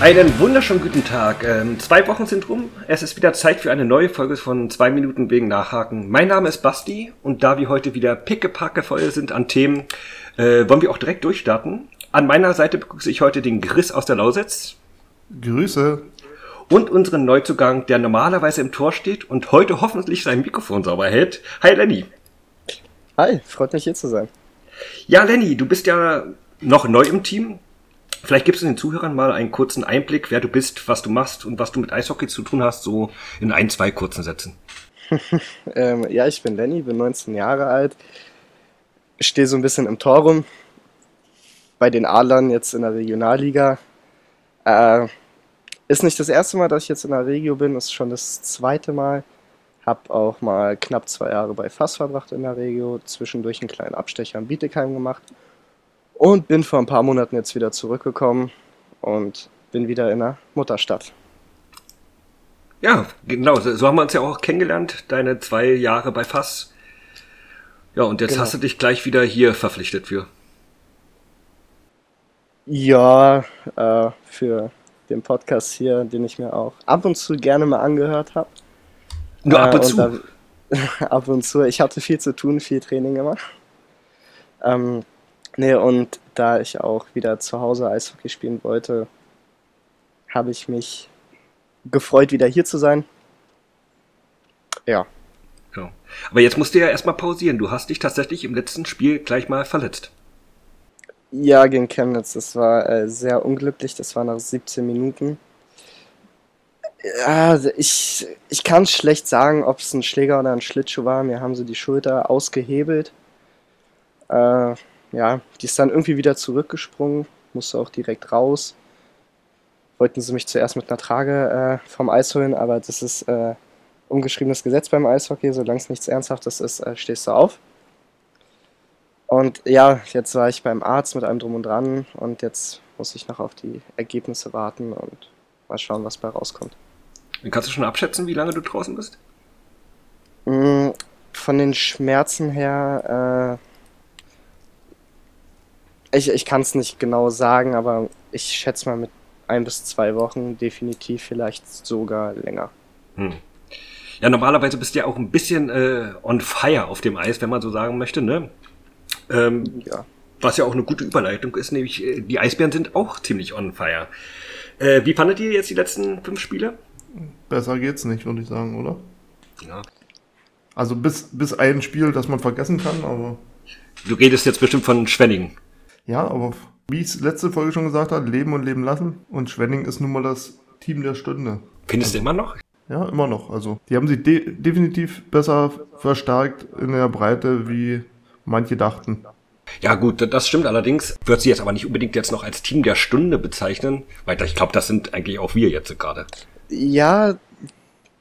Einen wunderschönen guten Tag. Ähm, zwei Wochen sind rum. Es ist wieder Zeit für eine neue Folge von zwei Minuten wegen Nachhaken. Mein Name ist Basti und da wir heute wieder pickepacke voll sind an Themen, äh, wollen wir auch direkt durchstarten. An meiner Seite begrüße ich heute den Chris aus der Lausitz. Grüße. Und unseren Neuzugang, der normalerweise im Tor steht und heute hoffentlich sein Mikrofon sauber hält. Hi Lenny. Hi, freut mich hier zu sein. Ja, Lenny, du bist ja noch neu im Team. Vielleicht gibst du den Zuhörern mal einen kurzen Einblick, wer du bist, was du machst und was du mit Eishockey zu tun hast, so in ein, zwei kurzen Sätzen. ähm, ja, ich bin Lenny, bin 19 Jahre alt, stehe so ein bisschen im Tor rum, bei den Adlern jetzt in der Regionalliga. Äh, ist nicht das erste Mal, dass ich jetzt in der Regio bin, ist schon das zweite Mal. Hab auch mal knapp zwei Jahre bei Fass verbracht in der Regio, zwischendurch einen kleinen Abstecher in Bietigheim gemacht und bin vor ein paar Monaten jetzt wieder zurückgekommen und bin wieder in der Mutterstadt. Ja, genau, so haben wir uns ja auch kennengelernt, deine zwei Jahre bei Fass. Ja, und jetzt genau. hast du dich gleich wieder hier verpflichtet für. Ja, äh, für den Podcast hier, den ich mir auch ab und zu gerne mal angehört habe. Nur ab und, äh, und zu? Da, ab und zu. Ich hatte viel zu tun, viel Training gemacht. Ähm, Nee, und da ich auch wieder zu Hause Eishockey spielen wollte, habe ich mich gefreut, wieder hier zu sein. Ja. ja. Aber jetzt musst du ja erstmal pausieren. Du hast dich tatsächlich im letzten Spiel gleich mal verletzt. Ja, gegen Chemnitz. Das war äh, sehr unglücklich. Das war nach 17 Minuten. Ja, ich, ich kann schlecht sagen, ob es ein Schläger oder ein Schlittschuh war. Mir haben sie die Schulter ausgehebelt. Äh, ja, die ist dann irgendwie wieder zurückgesprungen, musste auch direkt raus. Wollten sie mich zuerst mit einer Trage äh, vom Eis holen, aber das ist äh, ungeschriebenes Gesetz beim Eishockey. Solange es nichts Ernsthaftes ist, äh, stehst du auf. Und ja, jetzt war ich beim Arzt mit einem Drum und Dran und jetzt muss ich noch auf die Ergebnisse warten und mal schauen, was bei rauskommt. Kannst du schon abschätzen, wie lange du draußen bist? Mm, von den Schmerzen her äh, ich, ich kann es nicht genau sagen, aber ich schätze mal mit ein bis zwei Wochen definitiv vielleicht sogar länger. Hm. Ja, normalerweise bist du ja auch ein bisschen äh, on fire auf dem Eis, wenn man so sagen möchte, ne? Ähm, ja. Was ja auch eine gute Überleitung ist, nämlich äh, die Eisbären sind auch ziemlich on fire. Äh, wie fandet ihr jetzt die letzten fünf Spiele? Besser geht's nicht, würde ich sagen, oder? Ja. Also bis, bis ein Spiel, das man vergessen kann, aber. Du redest jetzt bestimmt von Schwenningen. Ja, aber wie ich es letzte Folge schon gesagt habe, leben und leben lassen. Und Schwenning ist nun mal das Team der Stunde. Findest du immer noch? Ja, immer noch. Also, die haben sich de definitiv besser verstärkt in der Breite, wie manche dachten. Ja, gut, das stimmt allerdings. Wird sie jetzt aber nicht unbedingt jetzt noch als Team der Stunde bezeichnen, weil ich glaube, das sind eigentlich auch wir jetzt gerade. Ja,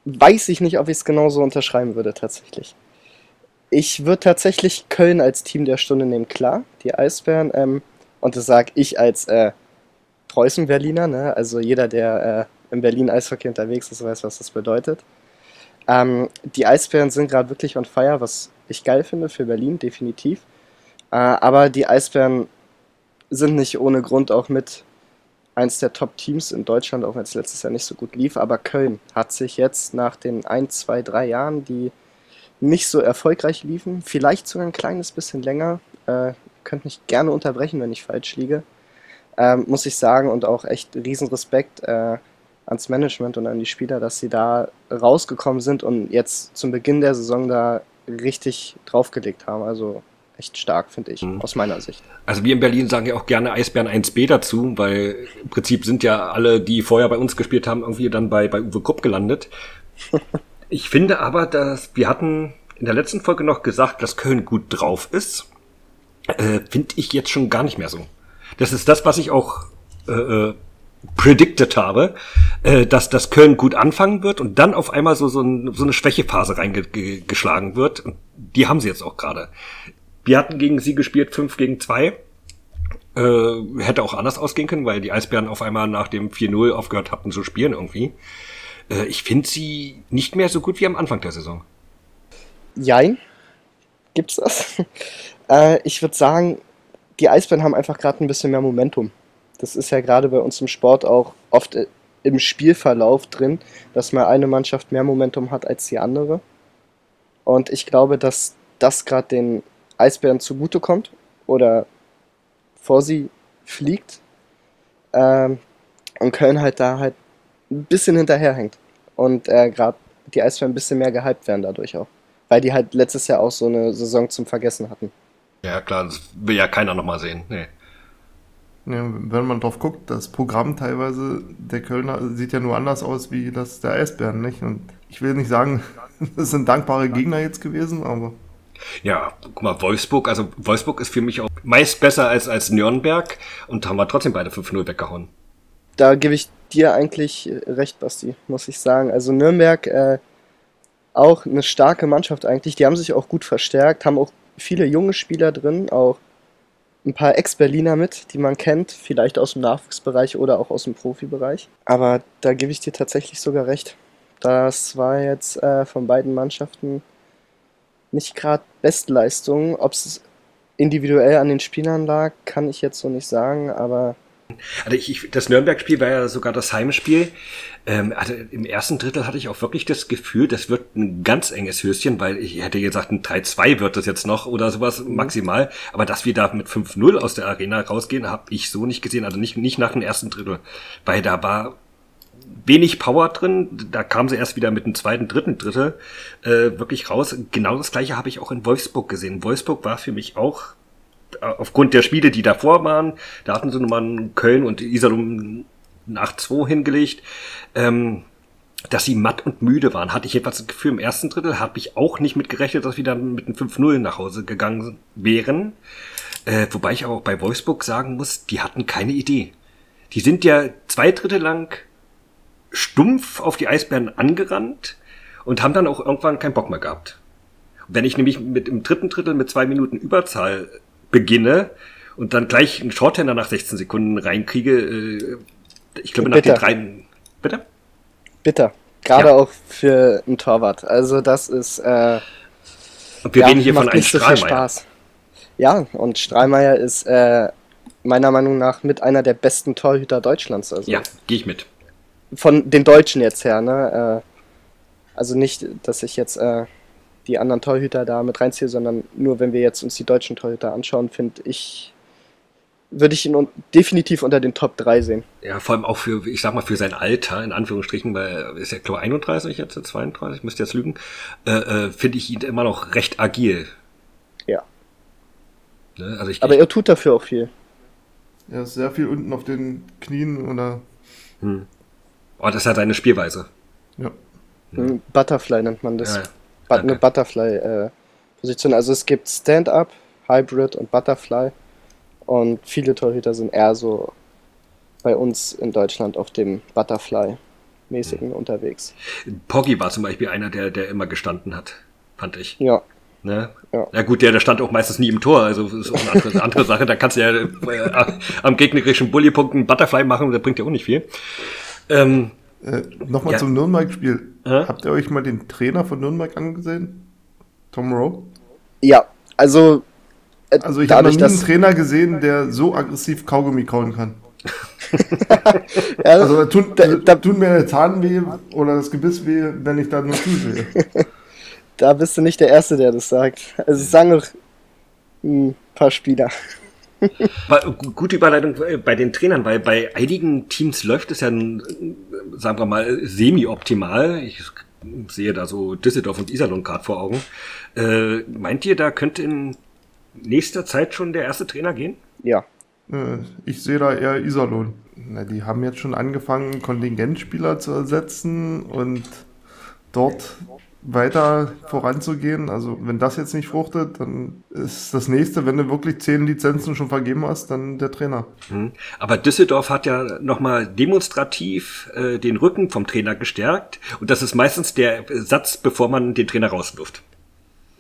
weiß ich nicht, ob ich es genauso unterschreiben würde, tatsächlich. Ich würde tatsächlich Köln als Team der Stunde nehmen, klar, die Eisbären. Ähm, und das sage ich als äh, Preußen-Berliner, ne? also jeder, der äh, in Berlin Eishockey unterwegs ist, weiß, was das bedeutet. Ähm, die Eisbären sind gerade wirklich on fire, was ich geil finde für Berlin, definitiv. Äh, aber die Eisbären sind nicht ohne Grund auch mit eins der Top-Teams in Deutschland, auch wenn es letztes Jahr nicht so gut lief. Aber Köln hat sich jetzt nach den ein, zwei, drei Jahren, die nicht so erfolgreich liefen. Vielleicht sogar ein kleines bisschen länger. Äh, könnt mich gerne unterbrechen, wenn ich falsch liege. Ähm, muss ich sagen und auch echt riesen Respekt äh, ans Management und an die Spieler, dass sie da rausgekommen sind und jetzt zum Beginn der Saison da richtig draufgelegt haben. Also echt stark, finde ich, mhm. aus meiner Sicht. Also wir in Berlin sagen ja auch gerne Eisbären 1b dazu, weil im Prinzip sind ja alle, die vorher bei uns gespielt haben, irgendwie dann bei, bei Uwe Krupp gelandet. Ich finde aber, dass wir hatten in der letzten Folge noch gesagt, dass Köln gut drauf ist. Äh, finde ich jetzt schon gar nicht mehr so. Das ist das, was ich auch äh, äh, predicted habe, äh, dass das Köln gut anfangen wird und dann auf einmal so, so, ein, so eine Schwächephase reingeschlagen wird. Und die haben sie jetzt auch gerade. Wir hatten gegen sie gespielt 5 gegen 2. Äh, hätte auch anders ausgehen können, weil die Eisbären auf einmal nach dem 4-0 aufgehört hatten zu spielen irgendwie. Äh, ich finde sie nicht mehr so gut wie am Anfang der Saison. Jein. Gibt's das? äh, ich würde sagen, die Eisbären haben einfach gerade ein bisschen mehr Momentum. Das ist ja gerade bei uns im Sport auch oft äh, im Spielverlauf drin, dass mal eine Mannschaft mehr Momentum hat als die andere. Und ich glaube, dass das gerade den Eisbären zugutekommt oder vor sie fliegt. Ähm, und Köln halt da halt ein bisschen hinterherhängt. Und äh, gerade die Eisbären ein bisschen mehr gehypt werden dadurch auch. Weil die halt letztes Jahr auch so eine Saison zum Vergessen hatten. Ja, klar, das will ja keiner nochmal sehen. Nee. Ja, wenn man drauf guckt, das Programm teilweise der Kölner sieht ja nur anders aus wie das der Eisbären, nicht? Und ich will nicht sagen, das sind dankbare Gegner jetzt gewesen, aber. Ja, guck mal, Wolfsburg, also Wolfsburg ist für mich auch meist besser als, als Nürnberg und haben wir trotzdem beide 5-0 weggehauen. Da gebe ich dir eigentlich recht, Basti, muss ich sagen. Also Nürnberg, äh, auch eine starke Mannschaft eigentlich. Die haben sich auch gut verstärkt, haben auch viele junge Spieler drin, auch ein paar Ex-Berliner mit, die man kennt, vielleicht aus dem Nachwuchsbereich oder auch aus dem Profibereich. Aber da gebe ich dir tatsächlich sogar recht. Das war jetzt äh, von beiden Mannschaften nicht gerade Bestleistung. Ob es individuell an den Spielern lag, kann ich jetzt so nicht sagen, aber also ich, ich, das Nürnberg-Spiel war ja sogar das Heimspiel. Ähm, also Im ersten Drittel hatte ich auch wirklich das Gefühl, das wird ein ganz enges Höschen, weil ich hätte gesagt, ein 3-2 wird das jetzt noch oder sowas mhm. maximal. Aber dass wir da mit 5-0 aus der Arena rausgehen, habe ich so nicht gesehen. Also nicht, nicht nach dem ersten Drittel. Weil da war wenig Power drin. Da kam sie erst wieder mit dem zweiten, dritten Drittel äh, wirklich raus. Genau das gleiche habe ich auch in Wolfsburg gesehen. Wolfsburg war für mich auch aufgrund der Spiele, die davor waren, da hatten sie nochmal Köln und Iserlohn ein 8-2 hingelegt, ähm, dass sie matt und müde waren. Hatte ich jedenfalls das Gefühl, im ersten Drittel habe ich auch nicht mitgerechnet, dass wir dann mit einem 5-0 nach Hause gegangen wären. Äh, wobei ich aber auch bei Wolfsburg sagen muss, die hatten keine Idee. Die sind ja zwei Drittel lang stumpf auf die Eisbären angerannt und haben dann auch irgendwann keinen Bock mehr gehabt. wenn ich nämlich mit im dritten Drittel mit zwei Minuten Überzahl beginne und dann gleich einen Shorthander nach 16 Sekunden reinkriege, äh, ich glaube nach den drei. Bitte? Bitter. Gerade ja. auch für einen Torwart. Also das ist. Äh, und wir ja, reden hier von einem Strahlmeier. So Spaß. Ja, und Strahlmeier ist äh, meiner Meinung nach mit einer der besten Torhüter Deutschlands. Also ja, gehe ich mit. Von den Deutschen jetzt her, ne? Äh, also nicht, dass ich jetzt äh, die anderen Torhüter da mit reinziehe, sondern nur wenn wir jetzt uns die deutschen Torhüter anschauen, finde ich, würde ich ihn definitiv unter den Top 3 sehen. Ja, vor allem auch für, ich sag mal, für sein Alter, in Anführungsstrichen, weil er ist ja, glaube 31 jetzt, 32, müsste jetzt lügen, äh, äh, finde ich ihn immer noch recht agil. Ja. Ne? Also ich, Aber er tut dafür auch viel. Er ist sehr viel unten auf den Knien oder. Hm. Oh, das ist halt seine Spielweise. Ja. Hm. Butterfly nennt man das. Ja, But eine Butterfly-Position. Äh, also es gibt Stand-Up, Hybrid und Butterfly. Und viele Torhüter sind eher so bei uns in Deutschland auf dem Butterfly-mäßigen mhm. unterwegs. Poggi war zum Beispiel einer, der, der immer gestanden hat, fand ich. Ja. Ne? Ja. ja gut, der, der stand auch meistens nie im Tor, also ist auch eine andere, andere Sache. Da kannst du ja äh, am gegnerischen Bullypunkt einen Butterfly machen, der bringt ja auch nicht viel. Ähm, äh, Nochmal ja. zum Nürnberg-Spiel. Habt ihr euch mal den Trainer von Nürnberg angesehen? Tom Rowe? Ja, also. Äh, also ich habe noch nie einen Trainer gesehen, der so aggressiv Kaugummi kauen kann. ja, also tut, da, da, tut mir der Zahn weh oder das Gebiss weh, wenn ich da nur zusehe. da bist du nicht der Erste, der das sagt. Also es sagen noch ein paar Spieler. Gute Überleitung äh, bei den Trainern, weil bei einigen Teams läuft es ja, sagen wir mal, semi-optimal. Ich sehe da so Düsseldorf und Iserlohn gerade vor Augen. Äh, meint ihr, da könnte in nächster Zeit schon der erste Trainer gehen? Ja. Äh, ich sehe da eher Iserlohn. Na, die haben jetzt schon angefangen, Kontingentspieler zu ersetzen und dort weiter voranzugehen. Also wenn das jetzt nicht fruchtet, dann ist das nächste, wenn du wirklich zehn Lizenzen schon vergeben hast, dann der Trainer. Mhm. Aber Düsseldorf hat ja nochmal demonstrativ äh, den Rücken vom Trainer gestärkt und das ist meistens der Satz, bevor man den Trainer rauswirft.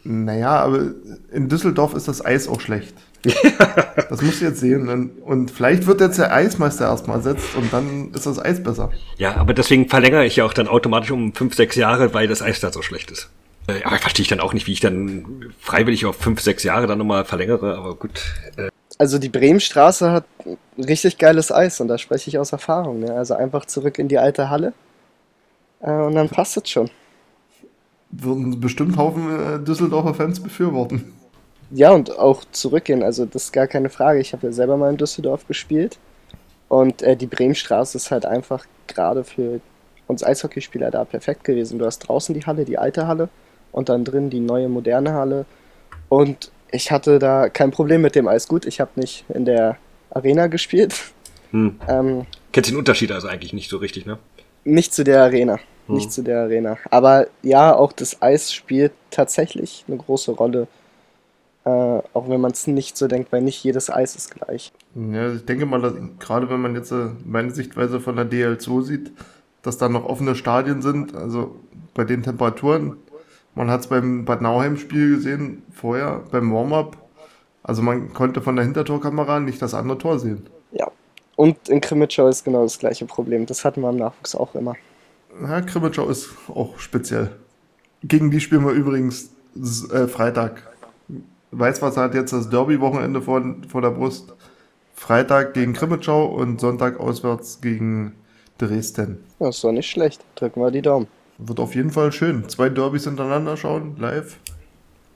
Naja, aber in Düsseldorf ist das Eis auch schlecht. das musst du jetzt sehen. Und vielleicht wird jetzt der Eismeister erstmal ersetzt und dann ist das Eis besser. Ja, aber deswegen verlängere ich ja auch dann automatisch um fünf, sechs Jahre, weil das Eis da so schlecht ist. Aber ich verstehe ich dann auch nicht, wie ich dann freiwillig auf fünf, sechs Jahre dann nochmal verlängere, aber gut. Äh. Also die Bremenstraße hat richtig geiles Eis und da spreche ich aus Erfahrung. Ne? Also einfach zurück in die alte Halle äh, und dann passt es schon. Würden bestimmt Haufen äh, Düsseldorfer Fans befürworten. Ja, und auch zurückgehen, also das ist gar keine Frage. Ich habe ja selber mal in Düsseldorf gespielt und äh, die Bremenstraße ist halt einfach gerade für uns Eishockeyspieler da perfekt gewesen. Du hast draußen die Halle, die alte Halle und dann drin die neue moderne Halle und ich hatte da kein Problem mit dem Eis. Gut, ich habe nicht in der Arena gespielt. Hm. Ähm, Kennst den Unterschied also eigentlich nicht so richtig, ne? Nicht zu der Arena. Hm. Nicht zu der Arena. Aber ja, auch das Eis spielt tatsächlich eine große Rolle. Äh, auch wenn man es nicht so denkt, weil nicht jedes Eis ist gleich. Ja, ich denke mal, dass, gerade wenn man jetzt äh, meine Sichtweise von der DL2 sieht, dass da noch offene Stadien sind, also bei den Temperaturen, man hat es beim Bad Nauheim-Spiel gesehen, vorher, beim Warm-up. Also man konnte von der Hintertorkamera nicht das andere Tor sehen. Ja. Und in Krimitschau ist genau das gleiche Problem. Das hatten wir im Nachwuchs auch immer. Ja, Krimitschau ist auch speziell. Gegen die spielen wir übrigens äh, Freitag. Weißwasser hat jetzt das Derby-Wochenende vor, vor der Brust. Freitag gegen Krimitschau und Sonntag auswärts gegen Dresden. Ja, ist doch nicht schlecht. Drücken wir die Daumen. Wird auf jeden Fall schön. Zwei Derbys hintereinander schauen, live.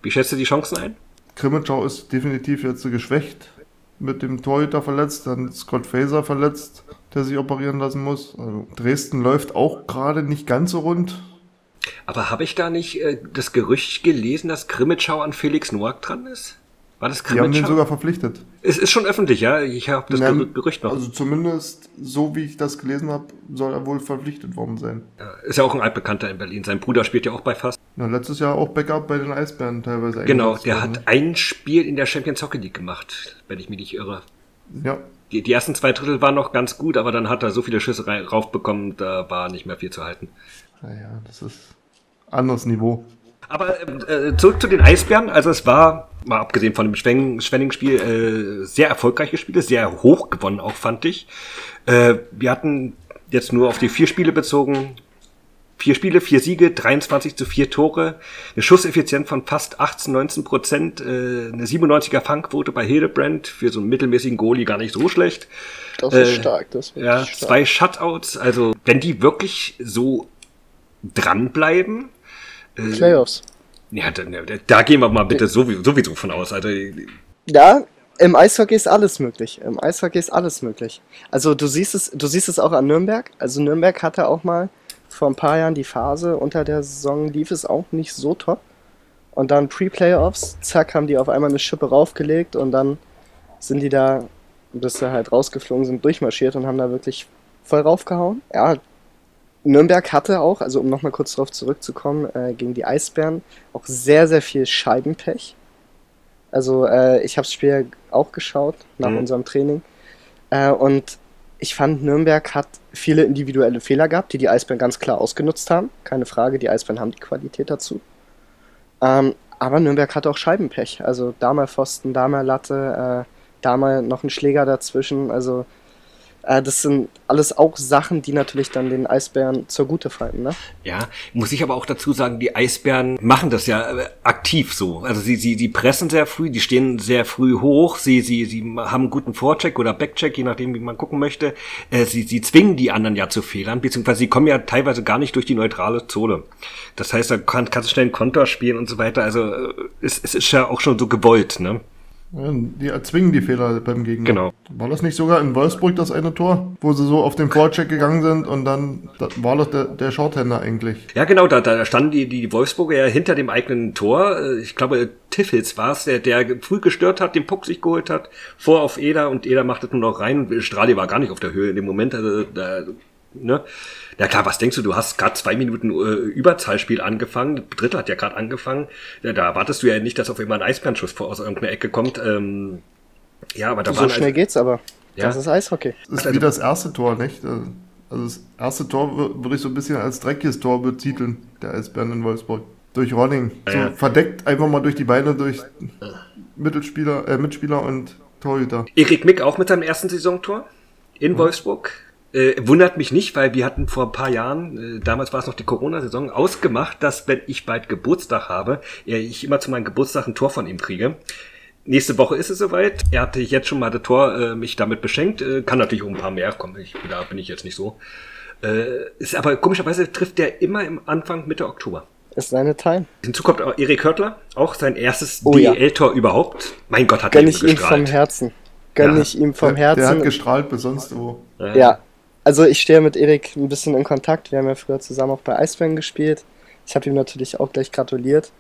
Wie schätzt du die Chancen ein? Krimitschau ist definitiv jetzt geschwächt. Mit dem Torhüter verletzt, dann Scott Faser verletzt, der sich operieren lassen muss. Also Dresden läuft auch gerade nicht ganz so rund. Aber habe ich da nicht äh, das Gerücht gelesen, dass Krimitschau an Felix Noack dran ist? War das Krimitschau? Die haben den sogar verpflichtet. Es ist schon öffentlich, ja. Ich habe das Nein, Gerücht noch. Also zumindest so wie ich das gelesen habe, soll er wohl verpflichtet worden sein. Ist ja auch ein altbekannter in Berlin. Sein Bruder spielt ja auch bei Fast. Ja, letztes Jahr auch Backup bei den Eisbären teilweise. Genau, der hat ein Spiel in der Champions Hockey League gemacht, wenn ich mich nicht irre. Ja. Die, die ersten zwei Drittel waren noch ganz gut, aber dann hat er so viele Schüsse raufbekommen, da war nicht mehr viel zu halten. Naja, das ist anderes Niveau. Aber äh, zurück zu den Eisbären. Also es war, mal abgesehen von dem Schwenning-Spiel, äh, sehr erfolgreiches Spiel, sehr hoch gewonnen auch, fand ich. Äh, wir hatten jetzt nur auf die vier Spiele bezogen. Vier Spiele, vier Siege, 23 zu vier Tore, eine Schusseffizienz von fast 18, 19 Prozent, äh, eine 97er Fangquote bei Hildebrand für so einen mittelmäßigen Goalie gar nicht so schlecht. Das ist äh, stark, das ist Ja, stark. zwei Shutouts, also wenn die wirklich so dranbleiben, äh, Playoffs. Ja, da, da, gehen wir mal bitte sowieso, sowieso von aus. Also, ja, im Eishockey ist alles möglich. Im Eishockey ist alles möglich. Also du siehst es, du siehst es auch an Nürnberg. Also Nürnberg hatte auch mal vor ein paar Jahren die Phase, unter der Saison lief es auch nicht so top. Und dann Pre-Playoffs, zack, haben die auf einmal eine Schippe raufgelegt und dann sind die da, bis sie halt rausgeflogen sind, durchmarschiert und haben da wirklich voll raufgehauen. Ja, Nürnberg hatte auch, also um nochmal kurz darauf zurückzukommen, äh, gegen die Eisbären auch sehr, sehr viel Scheibenpech. Also äh, ich habe das Spiel auch geschaut nach mhm. unserem Training. Äh, und ich fand, Nürnberg hat viele individuelle Fehler gehabt, die die Eisbären ganz klar ausgenutzt haben. Keine Frage, die Eisbären haben die Qualität dazu. Ähm, aber Nürnberg hatte auch Scheibenpech. Also da mal Pfosten, da mal Latte, äh, da mal noch ein Schläger dazwischen. Also das sind alles auch Sachen, die natürlich dann den Eisbären zugute fallen. Ne? Ja, muss ich aber auch dazu sagen, die Eisbären machen das ja äh, aktiv so. Also sie, sie, sie pressen sehr früh, die stehen sehr früh hoch, sie, sie, sie haben einen guten Vorcheck oder Backcheck, je nachdem, wie man gucken möchte. Äh, sie, sie zwingen die anderen ja zu Fehlern, beziehungsweise sie kommen ja teilweise gar nicht durch die neutrale Zone. Das heißt, da kann, kannst du schnell einen Konter spielen und so weiter. Also es, es ist ja auch schon so gewollt, ne? Die erzwingen die Fehler beim Gegner. Genau. War das nicht sogar in Wolfsburg das eine Tor, wo sie so auf den Vorcheck gegangen sind und dann war das der, der Shorthänder eigentlich? Ja, genau, da, da standen die, die Wolfsburger ja hinter dem eigenen Tor. Äh, ich glaube, Tiffels war es, der, der früh gestört hat, den Puck sich geholt hat, vor auf Eder und Eder machte nur noch rein. Strali war gar nicht auf der Höhe in dem Moment. Also, da, ne? Ja klar, was denkst du? Du hast gerade zwei Minuten äh, Überzahlspiel angefangen, Drittel hat ja gerade angefangen. Ja, da erwartest du ja nicht, dass auf einmal ein Eisbernschuss aus irgendeiner Ecke kommt. Ähm, ja, aber da so schnell also, geht's aber. Ja. Das ist Eishockey. Das ist also, wie das erste Tor, nicht? Also, also das erste Tor würde ich so ein bisschen als dreckiges Tor betiteln, der Eisbären in Wolfsburg. Durch Ronning. So ja. verdeckt einfach mal durch die Beine durch Mittelspieler, äh, Mitspieler und Torhüter. Erik Mick auch mit seinem ersten Saisontor in mhm. Wolfsburg. Äh, wundert mich nicht, weil wir hatten vor ein paar Jahren, äh, damals war es noch die Corona-Saison, ausgemacht, dass wenn ich bald Geburtstag habe, ja, ich immer zu meinem Geburtstag ein Tor von ihm kriege. nächste Woche ist es soweit. Er hatte jetzt schon mal das Tor äh, mich damit beschenkt. Äh, kann natürlich um ein paar mehr kommen. Ich, da bin ich jetzt nicht so. Äh, ist aber komischerweise trifft der immer im Anfang Mitte Oktober. Ist seine Time. Hinzu kommt auch Erik Hörtler, auch sein erstes Oh ja. DEL-Tor überhaupt. Mein Gott, hat Gönn der ich ihm vom Herzen. Gönn Ja. ich ihm vom der, der hat Herzen. gestrahlt bis sonst wo. Ja, also ich stehe mit Erik ein bisschen in Kontakt. Wir haben ja früher zusammen auch bei Eisbären gespielt. Ich habe ihm natürlich auch gleich gratuliert.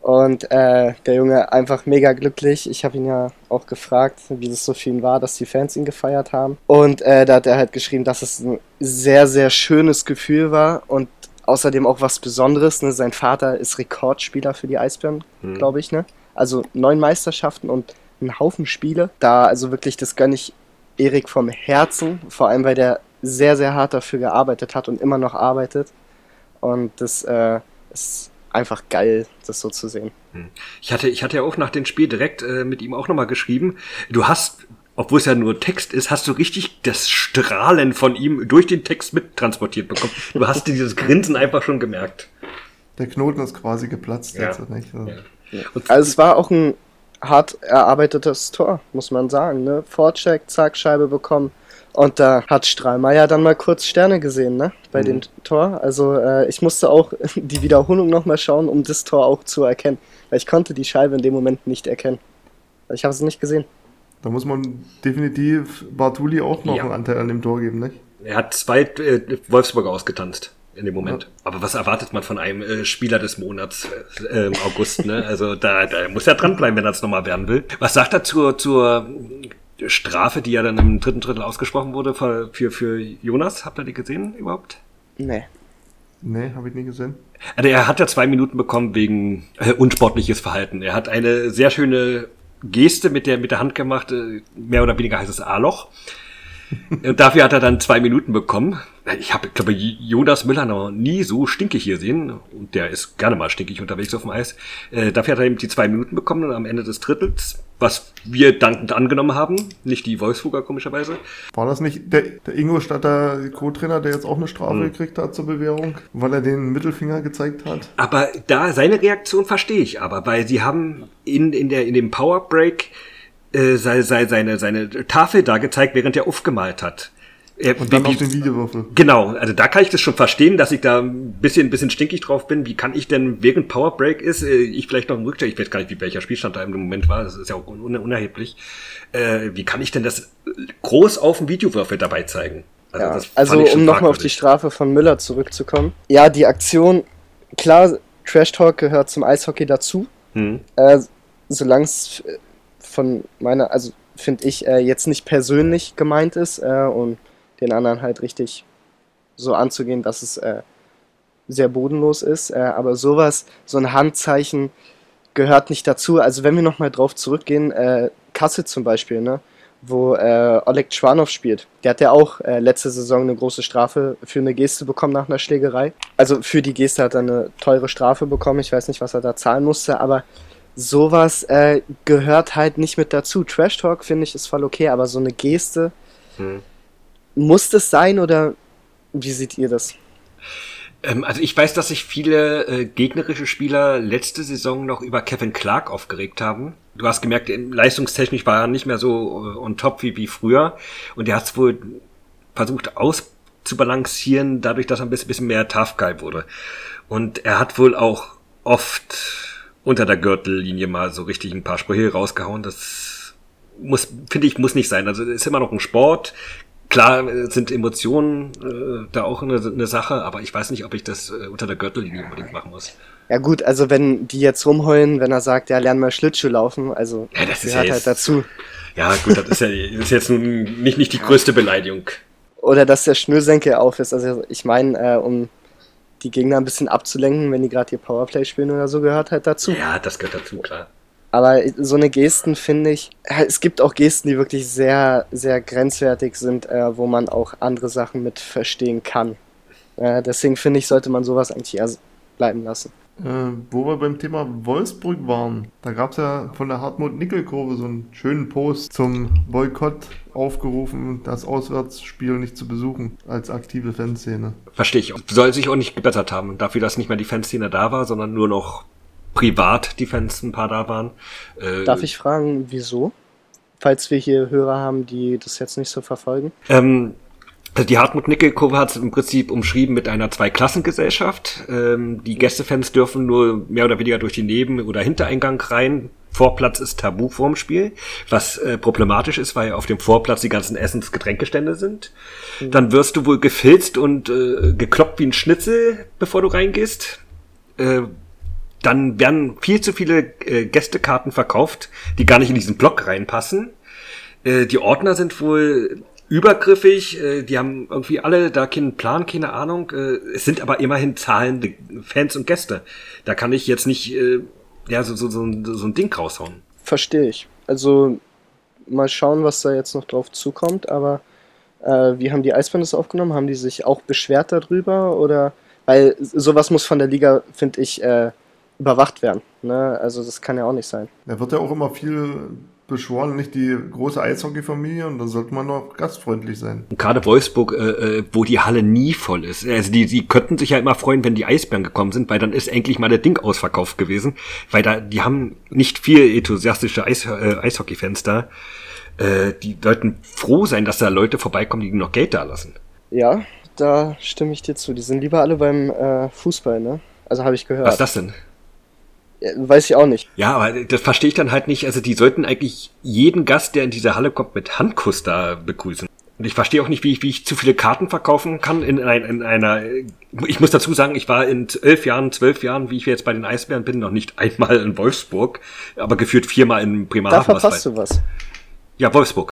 Und äh, der Junge einfach mega glücklich. Ich habe ihn ja auch gefragt, wie das so für ihn war, dass die Fans ihn gefeiert haben. Und äh, da hat er halt geschrieben, dass es ein sehr, sehr schönes Gefühl war und außerdem auch was Besonderes. Ne? Sein Vater ist Rekordspieler für die Eisbären, Hm. glaube ich. Ne? Also neun Meisterschaften und einen Haufen Spiele. Da also wirklich, das gönne ich Erik vom Herzen, vor allem weil der sehr, sehr hart dafür gearbeitet hat und immer noch arbeitet. Und das äh, ist einfach geil, das so zu sehen. Ich hatte, ich hatte ja auch nach dem Spiel direkt äh, mit ihm auch nochmal geschrieben. Du hast, obwohl es ja nur Text ist, hast du richtig das Strahlen von ihm durch den Text mittransportiert bekommen. Du hast dieses Grinsen einfach schon gemerkt. Der Knoten ist quasi geplatzt Ja. jetzt, nicht? Also, Ja. Und Also es war auch ein hart erarbeitetes Tor, muss man sagen. Ne? Vorcheck, zack, Scheibe bekommen. Und da hat Strahlmeier dann mal kurz Sterne gesehen, ne? Bei Mhm. dem Tor. Also äh, ich musste auch die Wiederholung nochmal schauen, um das Tor auch zu erkennen. Weil ich konnte die Scheibe in dem Moment nicht erkennen. Ich habe es nicht gesehen. Da muss man definitiv Bartuli auch noch Ja. einen Anteil an dem Tor geben, nicht? er hat zwei äh, Wolfsburger ausgetanzt in dem Moment. Aber was erwartet man von einem äh, Spieler des Monats äh, im August? Ne? Also da, da muss er dranbleiben, wenn er es nochmal werden will. Was sagt er zur, zur Strafe, die ja dann im dritten Drittel ausgesprochen wurde für, für, für Jonas? Habt ihr die gesehen überhaupt? Nee. Nee, habe ich nie gesehen. Also er hat ja zwei Minuten bekommen wegen äh, unsportliches Verhalten. Er hat eine sehr schöne Geste mit der, mit der Hand gemacht, äh, mehr oder weniger heißt es A-Loch. Und dafür hat er dann zwei Minuten bekommen. Ich habe, glaube Jonas Müller noch nie so stinkig hier sehen. Und der ist gerne mal stinkig unterwegs auf dem Eis. Äh, dafür hat er eben die zwei Minuten bekommen und am Ende des Drittels, was wir dankend angenommen haben, nicht die Wolfsburger komischerweise. War das nicht der, der Ingolstadter Co-Trainer, der jetzt auch eine Strafe Hm. gekriegt hat zur Bewährung, weil er den Mittelfinger gezeigt hat? Aber da seine Reaktion verstehe ich aber, weil sie haben in, in, der, in dem Power Break äh, sei, sei, seine, seine Tafel da gezeigt, während er aufgemalt hat. Er, Und dann wie- auf den Videowürfel. Genau, also da kann ich das schon verstehen, dass ich da ein bisschen, ein bisschen stinkig drauf bin. Wie kann ich denn, während Power Break ist, äh, ich vielleicht noch im Rückstand, ich weiß gar nicht, wie welcher Spielstand da im Moment war, das ist ja auch un unerheblich. Äh, wie kann ich denn das groß auf dem Videowürfel dabei zeigen? Ja, also ich schon um nochmal auf die. Strafe von Müller zurückzukommen. Ja, die Aktion, klar, Trash Talk gehört zum Eishockey dazu. Hm. Äh, Solange es äh, von meiner, also finde ich, äh, jetzt nicht persönlich gemeint ist äh, und den anderen halt richtig so anzugehen, dass es äh, sehr bodenlos ist. Äh, aber sowas, so ein Handzeichen gehört nicht dazu. Also wenn wir nochmal drauf zurückgehen, äh, Kassel zum Beispiel, ne? wo äh, Oleg Schwanow spielt. Der hat ja auch äh, letzte Saison eine große Strafe für eine Geste bekommen nach einer Schlägerei. Also für die Geste hat er eine teure Strafe bekommen. Ich weiß nicht, was er da zahlen musste, aber sowas äh, gehört halt nicht mit dazu. Trash Talk finde ich ist voll okay, aber so eine Geste, Hm. Muss das sein oder wie seht ihr das? Ähm, also ich weiß, dass sich viele äh, gegnerische Spieler letzte Saison noch über Kevin Clark aufgeregt haben. Du hast gemerkt, ähm, leistungstechnisch war er nicht mehr so äh, on top wie, wie früher. Und er hat es wohl versucht auszubalancieren, dadurch, dass er ein bisschen, bisschen mehr Tough Guy wurde. Und er hat wohl auch oft unter der Gürtellinie mal so richtig ein paar Sprüche rausgehauen. Das muss, finde ich, muss nicht sein. Also es ist immer noch ein Sport. Klar sind Emotionen äh, da auch eine, eine Sache, aber ich weiß nicht, ob ich das äh, unter der Gürtellinie unbedingt machen muss. Ja gut, also wenn die jetzt rumheulen, wenn er sagt, ja, lern mal Schlittschuh laufen, also Ja, das ist gehört ja halt dazu. Ja, gut, das ist ja das ist jetzt nun nicht, nicht die größte Beleidigung. Oder dass der Schnürsenkel auf ist. Also ich meine, äh, um die Gegner ein bisschen abzulenken, wenn die gerade ihr Powerplay spielen oder so, gehört halt dazu. Ja, das gehört dazu, klar. Aber so eine Gesten finde ich, es gibt auch Gesten, die wirklich sehr, sehr grenzwertig sind, äh, wo man auch andere Sachen mit verstehen kann. Äh, deswegen finde ich, sollte man sowas eigentlich eher bleiben lassen. Äh, wo wir beim Thema Wolfsburg waren, da gab es ja von der Hartmut-Nickel-Kurve so einen schönen Post zum Boykott aufgerufen, das Auswärtsspiel nicht zu besuchen als aktive Fanszene. Verstehe ich. Soll sich auch nicht gebessert haben. Dafür, dass nicht mehr die Fanszene da war, sondern nur noch privat die Fans ein paar da waren. Äh, Darf ich fragen, wieso? Falls wir hier Hörer haben, die das jetzt nicht so verfolgen. Ähm, also die Hartmut-Nickel-Kurve hat es im Prinzip umschrieben mit einer Zweiklassengesellschaft. Ähm, die Gästefans dürfen nur mehr oder weniger durch den Neben- oder Hintereingang rein. Vorplatz ist tabu vorm Spiel, was äh, problematisch ist, weil auf dem Vorplatz die ganzen Essens-Getränkestände sind. Mhm. Dann wirst du wohl gefilzt und äh, gekloppt wie ein Schnitzel, bevor du reingehst. Äh, dann werden viel zu viele äh, Gästekarten verkauft, die gar nicht in diesen Block reinpassen. Äh, die Ordner sind wohl übergriffig, äh, die haben irgendwie alle da keinen Plan, keine Ahnung. Äh, es sind aber immerhin zahlende Fans und Gäste. Da kann ich jetzt nicht äh, ja, so, so, so, so ein Ding raushauen. Verstehe ich. Also mal schauen, was da jetzt noch drauf zukommt, aber äh, wie haben die Eisbären aufgenommen? Haben die sich auch beschwert darüber? Oder weil sowas muss von der Liga, finde ich, äh, überwacht werden. Ne? Also das kann ja auch nicht sein. Da wird ja auch immer viel beschworen, nicht die große Eishockey-Familie und dann sollte man noch gastfreundlich sein. gerade Wolfsburg, äh, äh, wo die Halle nie voll ist. Also die, die könnten sich ja immer freuen, wenn die Eisbären gekommen sind, weil dann ist endlich mal der Ding ausverkauft gewesen. Weil da, die haben nicht viel enthusiastische Eis, äh, Eishockey-Fans da. Äh, die sollten froh sein, dass da Leute vorbeikommen, die noch Geld da lassen. Ja, da stimme ich dir zu. Die sind lieber alle beim äh, Fußball, ne? Also habe ich gehört. Was ist das denn? Weiß ich auch nicht. Ja, aber das verstehe ich dann halt nicht. Also die sollten eigentlich jeden Gast, der in diese Halle kommt, mit Handkuss da begrüßen. Und ich verstehe auch nicht, wie ich, wie ich zu viele Karten verkaufen kann in, ein, in einer. Ich muss dazu sagen, ich war in elf Jahren, zwölf Jahren, wie ich jetzt bei den Eisbären bin, noch nicht einmal in Wolfsburg, aber geführt viermal in Bremerhaven. Da verpasst du was. Ja, Wolfsburg.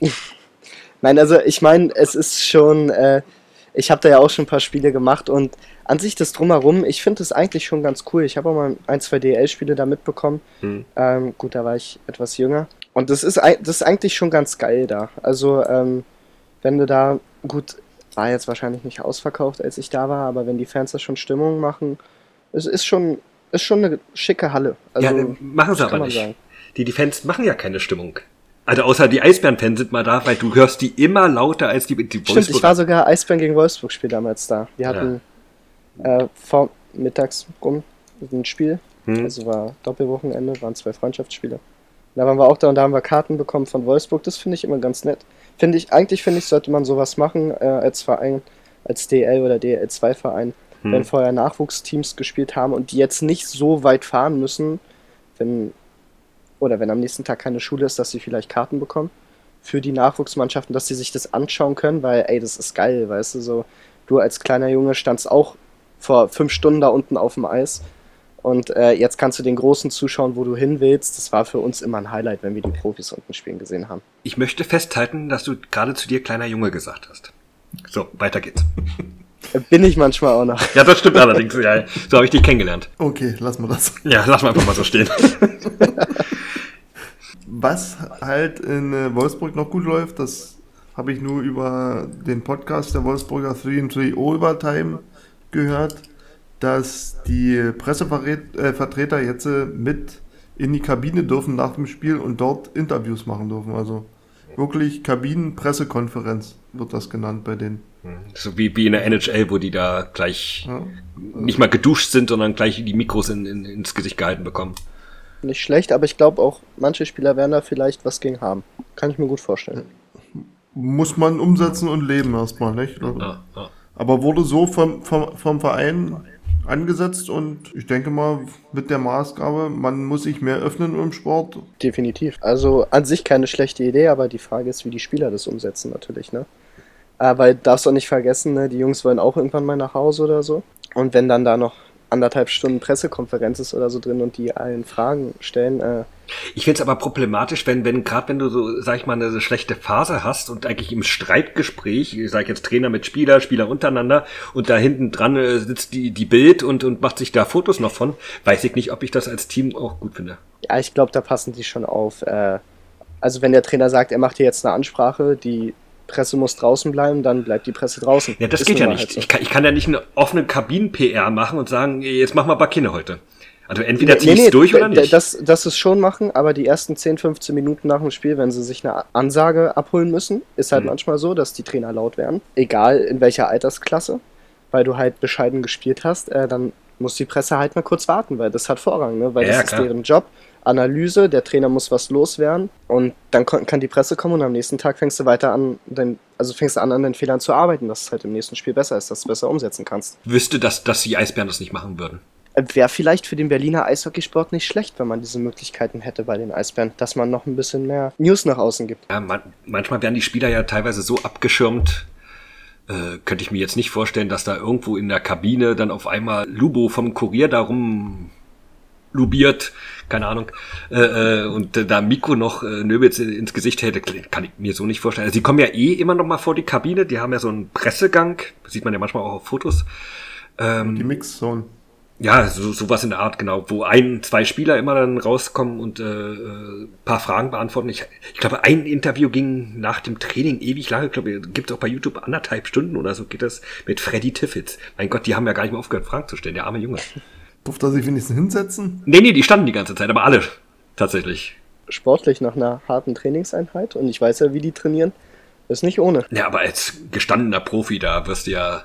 Nein, also ich meine, es ist schon. Äh, ich habe da ja auch schon ein paar Spiele gemacht und an sich das Drumherum, ich finde es eigentlich schon ganz cool. Ich habe auch mal ein, zwei DL-Spiele da mitbekommen. Hm. Ähm, gut, da war ich etwas jünger. Und das ist, das ist eigentlich schon ganz geil da. Also, ähm, wenn du da, gut, war jetzt wahrscheinlich nicht ausverkauft, als ich da war, aber wenn die Fans da schon Stimmung machen, es ist schon, ist schon eine schicke Halle. Also, ja, machen sie aber nicht. Die, die Fans machen ja keine Stimmung. Also außer die Eisbären-Fans sind mal da, weil du hörst die immer lauter als die, die Stimmt, ich war sogar Eisbären gegen Wolfsburg-Spiel damals da. Wir hatten ja. äh, vormittags rum ein Spiel. Hm. Also war Doppelwochenende, waren zwei Freundschaftsspiele. Da waren wir auch da und da haben wir Karten bekommen von Wolfsburg. Das finde ich immer ganz nett. Finde ich, eigentlich finde ich, sollte man sowas machen äh, als Verein, als DL oder DL2-Verein, hm. wenn vorher Nachwuchsteams gespielt haben und die jetzt nicht so weit fahren müssen, wenn oder wenn am nächsten Tag keine Schule ist, dass sie vielleicht Karten bekommen für die Nachwuchsmannschaften, dass sie sich das anschauen können, weil, ey, das ist geil, weißt du, so, du als kleiner Junge standst auch vor fünf Stunden da unten auf dem Eis und äh, jetzt kannst du den Großen zuschauen, wo du hin willst. Das war für uns immer ein Highlight, wenn wir die Profis unten spielen gesehen haben. Ich möchte festhalten, dass du gerade zu dir kleiner Junge gesagt hast. So, weiter geht's. Bin ich manchmal auch noch. Ja, das stimmt allerdings. Ja, so habe ich dich kennengelernt. Okay, lass mal das. Ja, lass mal einfach mal so stehen. Was halt in äh, Wolfsburg noch gut läuft, das habe ich nur über den Podcast der Wolfsburger 3 in 3 Overtime gehört, dass die Pressevertreter äh, jetzt äh, mit in die Kabine dürfen nach dem Spiel und dort Interviews machen dürfen. Also wirklich Kabinenpressekonferenz wird das genannt bei denen. So wie, wie in der NHL, wo die da gleich ja. nicht mal geduscht sind, sondern gleich die Mikros in, in, ins Gesicht gehalten bekommen nicht schlecht, aber ich glaube auch, manche Spieler werden da vielleicht was gegen haben. Kann ich mir gut vorstellen. Muss man umsetzen und leben erstmal, nicht? Ja, ja. Aber wurde so vom, vom, vom Verein angesetzt und ich denke mal mit der Maßgabe, man muss sich mehr öffnen im Sport. Definitiv. Also an sich keine schlechte Idee, aber die Frage ist, wie die Spieler das umsetzen natürlich, ne? Aber darfst du auch nicht vergessen, ne? die Jungs wollen auch irgendwann mal nach Hause oder so. Und wenn dann da noch anderthalb Stunden Pressekonferenz ist oder so drin und die allen Fragen stellen. Äh. Ich finde es aber problematisch, wenn, wenn gerade wenn du so, sag ich mal, eine schlechte Phase hast und eigentlich im Streitgespräch, ich sage jetzt Trainer mit Spieler, Spieler untereinander und da hinten dran äh, sitzt die, die Bild und, und macht sich da Fotos noch von, weiß ich nicht, ob ich das als Team auch gut finde. Ja, ich glaube, da passen die schon auf. Äh, also wenn der Trainer sagt, er macht hier jetzt eine Ansprache, die Presse muss draußen bleiben, dann bleibt die Presse draußen. Ja, das ist geht ja nicht. Halt so. ich, kann, ich kann ja nicht eine offene Kabinen-PR machen und sagen, jetzt mach mal Bakine heute. Also entweder ziehst nee, nee, durch oder nicht. Das, das ist schon machen, aber die ersten 10, 15 Minuten nach dem Spiel, wenn sie sich eine Ansage abholen müssen, ist halt mhm. manchmal so, dass die Trainer laut werden. Egal in welcher Altersklasse, weil du halt bescheiden gespielt hast, äh, dann muss die Presse halt mal kurz warten, weil das hat Vorrang, ne? weil Ja, das klar. ist deren Job. Analyse, der Trainer muss was loswerden und dann kann die Presse kommen und am nächsten Tag fängst du weiter an, dein, also fängst du an, an den Fehlern zu arbeiten, dass es halt im nächsten Spiel besser ist, dass du besser umsetzen kannst. Wüsste, dass, dass die Eisbären das nicht machen würden. Wäre vielleicht für den Berliner Eishockeysport nicht schlecht, wenn man diese Möglichkeiten hätte bei den Eisbären, dass man noch ein bisschen mehr News nach außen gibt. Ja, man, manchmal werden die Spieler ja teilweise so abgeschirmt, äh, könnte ich mir jetzt nicht vorstellen, dass da irgendwo in der Kabine dann auf einmal Lubo vom Kurier darum lubiert, keine Ahnung, äh, äh, und äh, da Mikro noch äh, Nöbels ins Gesicht hätte, kann ich mir so nicht vorstellen. Also, sie kommen ja eh immer noch mal vor die Kabine, die haben ja so einen Pressegang, sieht man ja manchmal auch auf Fotos. Ähm, Die Mixzone. ja, so, sowas in der Art, genau, wo ein, zwei Spieler immer dann rauskommen und äh, äh, paar Fragen beantworten. Ich, ich glaube, ein Interview ging nach dem Training ewig lange, ich glaube, gibt auch bei YouTube anderthalb Stunden oder so geht das mit Freddy Tiffitz. Mein Gott, die haben ja gar nicht mehr aufgehört, Fragen zu stellen, der arme Junge. Durfte er sich wenigstens hinsetzen? Nee, nee, die standen die ganze Zeit, aber alle tatsächlich. Sportlich nach einer harten Trainingseinheit und ich weiß ja, wie die trainieren, ist nicht ohne. Ja, aber als gestandener Profi, da wirst du ja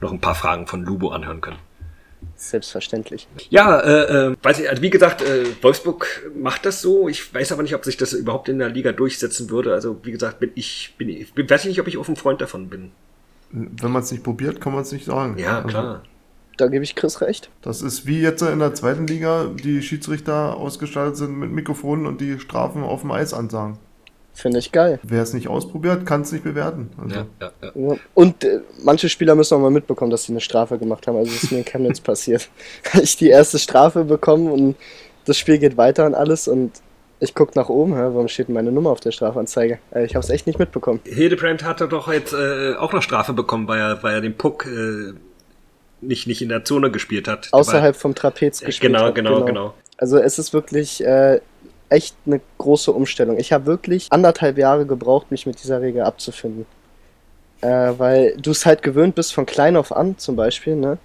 noch ein paar Fragen von Lubo anhören können. Selbstverständlich. Ja, äh, äh, weiß ich, also wie gesagt, äh, Wolfsburg macht das so. Ich weiß aber nicht, ob sich das überhaupt in der Liga durchsetzen würde. Also wie gesagt, bin ich, bin ich, weiß ich nicht, ob ich auf ein Freund davon bin. Wenn man es nicht probiert, kann man es nicht sagen. Ja, Also, klar. Da gebe ich Chris recht. Das ist wie jetzt in der zweiten Liga, die Schiedsrichter ausgestattet sind mit Mikrofonen und die Strafen auf dem Eis ansagen. Finde ich geil. Wer es nicht ausprobiert, kann es nicht bewerten. Also, Ja, ja, ja. Und äh, manche Spieler müssen auch mal mitbekommen, dass sie eine Strafe gemacht haben. Also das ist mir in Chemnitz passiert. ich die erste Strafe bekommen und das Spiel geht weiter und alles und ich gucke nach oben, hä, warum steht denn meine Nummer auf der Strafanzeige? Äh, ich habe es echt nicht mitbekommen. Hildebrand hatte doch jetzt äh, auch noch Strafe bekommen, weil er, weil er den Puck äh, nicht, nicht in der Zone gespielt hat. Außerhalb vom Trapez gespielt. war, hat. genau, genau, genau. Also es ist wirklich äh, echt eine große Umstellung. Ich habe wirklich anderthalb Jahre gebraucht, mich mit dieser Regel abzufinden. Äh, weil du es halt gewöhnt bist von klein auf an, zum Beispiel, ne?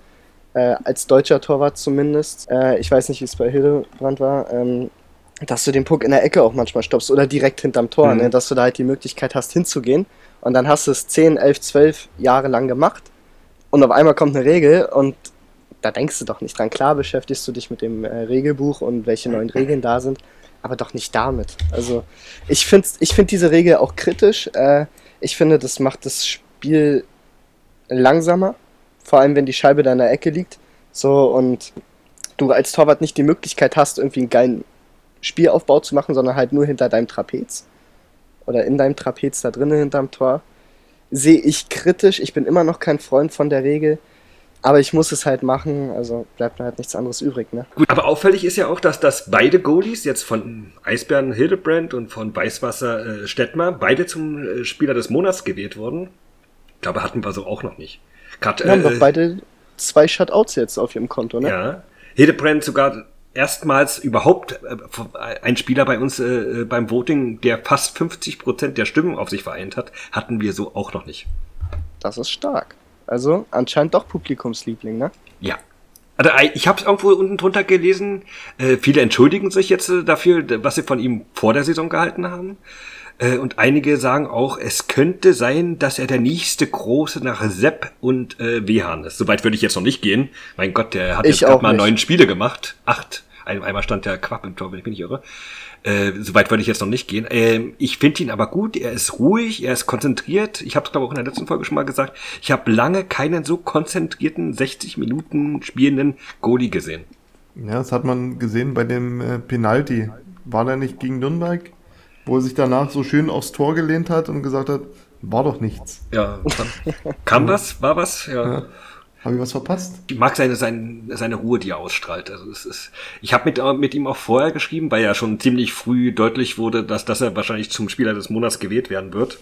Äh, als deutscher Torwart zumindest. Äh, ich weiß nicht, wie es bei Hildebrand war. Ähm, dass du den Puck in der Ecke auch manchmal stoppst oder direkt hinterm Tor, Mhm. ne? dass du da halt die Möglichkeit hast hinzugehen und dann hast du es 10, 11, 12 Jahre lang gemacht und auf einmal kommt eine Regel und da denkst du doch nicht dran. Klar beschäftigst du dich mit dem äh, Regelbuch und welche neuen Regeln da sind, aber doch nicht damit. Also ich finde ich find diese Regel auch kritisch. Äh, ich finde, das macht das Spiel langsamer, vor allem wenn die Scheibe da in der Ecke liegt. So und du als Torwart nicht die Möglichkeit hast, irgendwie einen geilen Spielaufbau zu machen, sondern halt nur hinter deinem Trapez oder in deinem Trapez da drinnen hinterm Tor. Sehe ich kritisch. Ich bin immer noch kein Freund von der Regel. Aber ich muss es halt machen, also bleibt mir halt nichts anderes übrig, ne? Gut, aber auffällig ist ja auch, dass, dass beide Goalies jetzt von Eisbären Hildebrand und von Weißwasser äh, Stettmar beide zum äh, Spieler des Monats gewählt wurden. Ich glaube, hatten wir so auch noch nicht. Grad, Wir haben doch äh, beide zwei Shutouts jetzt auf ihrem Konto, ne? Ja. Hildebrand sogar erstmals überhaupt äh, ein Spieler bei uns äh, beim Voting, der fast 50 Prozent der Stimmen auf sich vereint hat, hatten wir so auch noch nicht. Das ist stark. Also anscheinend doch Publikumsliebling, ne? Ja. Also äh, ich habe es irgendwo unten drunter gelesen. Äh, viele entschuldigen sich jetzt äh, dafür, was sie von ihm vor der Saison gehalten haben. Äh, und einige sagen auch, es könnte sein, dass er der nächste große nach Sepp und äh, Wehan ist. Soweit würde ich jetzt noch nicht gehen. Mein Gott, der hat Ich jetzt gerade mal neun Spiele gemacht. Acht. Ein, einmal stand der Quapp im Tor, wenn ich mich nicht irre. Äh, Soweit würde ich jetzt noch nicht gehen. Ähm, ich finde ihn aber gut. Er ist ruhig, er ist konzentriert. Ich habe es glaube auch in der letzten Folge schon mal gesagt. Ich habe lange keinen so konzentrierten 60 Minuten spielenden Goalie gesehen. Ja, das hat man gesehen bei dem äh, Penalty. War der nicht gegen Nürnberg? Wo er sich danach so schön aufs Tor gelehnt hat und gesagt hat, war doch nichts. Ja, kam was? War was? Ja. Ja. Habe ich was verpasst? Ich mag seine, seine, seine Ruhe, die er ausstrahlt. Also es ist, ich habe mit, äh, mit ihm auch vorher geschrieben, weil ja schon ziemlich früh deutlich wurde, dass, dass er wahrscheinlich zum Spieler des Monats gewählt werden wird.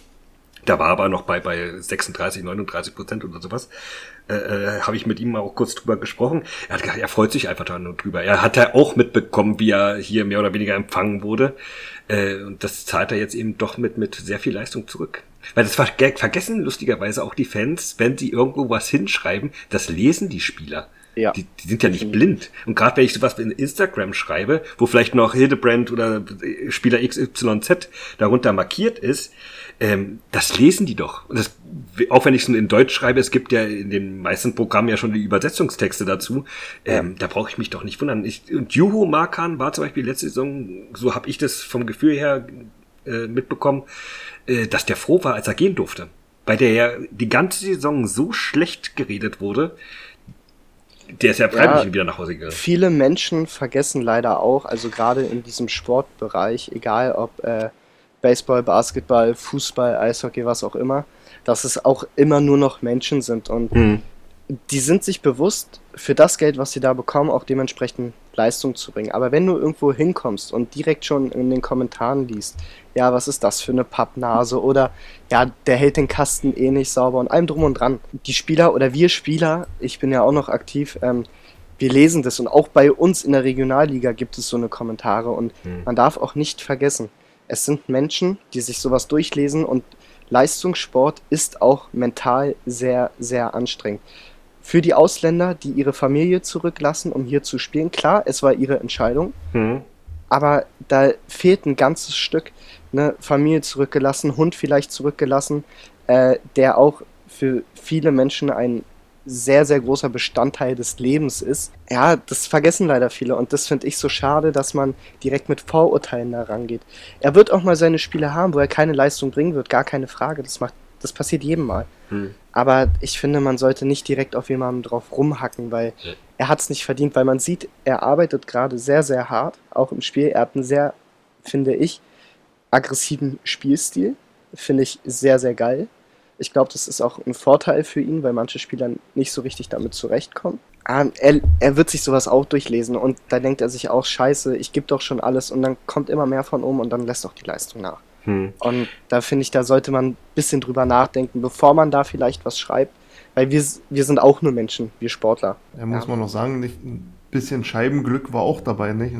Da war aber noch bei, bei 36, 39 Prozent oder sowas. Äh, äh, habe ich mit ihm auch kurz drüber gesprochen. Er hat gesagt, er freut sich einfach drüber. Er hat ja auch mitbekommen, wie er hier mehr oder weniger empfangen wurde. Äh, und das zahlt er jetzt eben doch mit, mit sehr viel Leistung zurück. Weil das vergessen lustigerweise auch die Fans, wenn sie irgendwo was hinschreiben, das lesen die Spieler. Ja. Die, die sind ja nicht blind. Und gerade wenn ich sowas in Instagram schreibe, wo vielleicht noch Hildebrand oder Spieler XYZ darunter markiert ist, ähm, das lesen die doch. Das, auch wenn ich es in Deutsch schreibe, es gibt ja in den meisten Programmen ja schon die Übersetzungstexte dazu. Ähm, da brauche ich mich doch nicht wundern. Ich, und Juho Markan war zum Beispiel letzte Saison, so habe ich das vom Gefühl her äh, mitbekommen, äh, dass der froh war, als er gehen durfte. Weil der ja die ganze Saison so schlecht geredet wurde, der ist ja freiwillig ja, wieder nach Hause gegangen. Viele Menschen vergessen leider auch, also gerade in diesem Sportbereich, egal ob äh, Baseball, Basketball, Fußball, Eishockey, was auch immer, dass es auch immer nur noch Menschen sind und mhm. die sind sich bewusst, für das Geld, was sie da bekommen, auch dementsprechend Leistung zu bringen. Aber wenn du irgendwo hinkommst und direkt schon in den Kommentaren liest, ja, was ist das für eine Pappnase oder ja, der hält den Kasten eh nicht sauber und allem drum und dran. Die Spieler oder wir Spieler, ich bin ja auch noch aktiv, ähm, wir lesen das und auch bei uns in der Regionalliga gibt es so eine Kommentare und mhm. man darf auch nicht vergessen, es sind Menschen, die sich sowas durchlesen und Leistungssport ist auch mental sehr, sehr anstrengend. Für die Ausländer, die ihre Familie zurücklassen, um hier zu spielen, klar, es war ihre Entscheidung, mhm. aber da fehlt ein ganzes Stück. Ne? Familie zurückgelassen, Hund vielleicht zurückgelassen, äh, der auch für viele Menschen ein sehr, sehr großer Bestandteil des Lebens ist. Ja, das vergessen leider viele und das finde ich so schade, dass man direkt mit Vorurteilen da rangeht. Er wird auch mal seine Spiele haben, wo er keine Leistung bringen wird, gar keine Frage. Das macht, das passiert jedem Mal. Hm. Aber ich finde, man sollte nicht direkt auf jemanden drauf rumhacken, weil ja. er hat es nicht verdient, weil man sieht, er arbeitet gerade sehr, sehr hart, auch im Spiel. Er hat einen sehr, finde ich, aggressiven Spielstil. Finde ich sehr, sehr geil. Ich glaube, das ist auch ein Vorteil für ihn, weil manche Spieler nicht so richtig damit zurechtkommen. Ah, er, er wird sich sowas auch durchlesen und da denkt er sich auch, scheiße, ich gebe doch schon alles und dann kommt immer mehr von oben und dann lässt auch die Leistung nach. Hm. Und da finde ich, da sollte man ein bisschen drüber nachdenken, bevor man da vielleicht was schreibt, weil wir, wir sind auch nur Menschen, wir Sportler. Ja, muss ja. man noch sagen, nicht, ein bisschen Scheibenglück war auch dabei, nicht?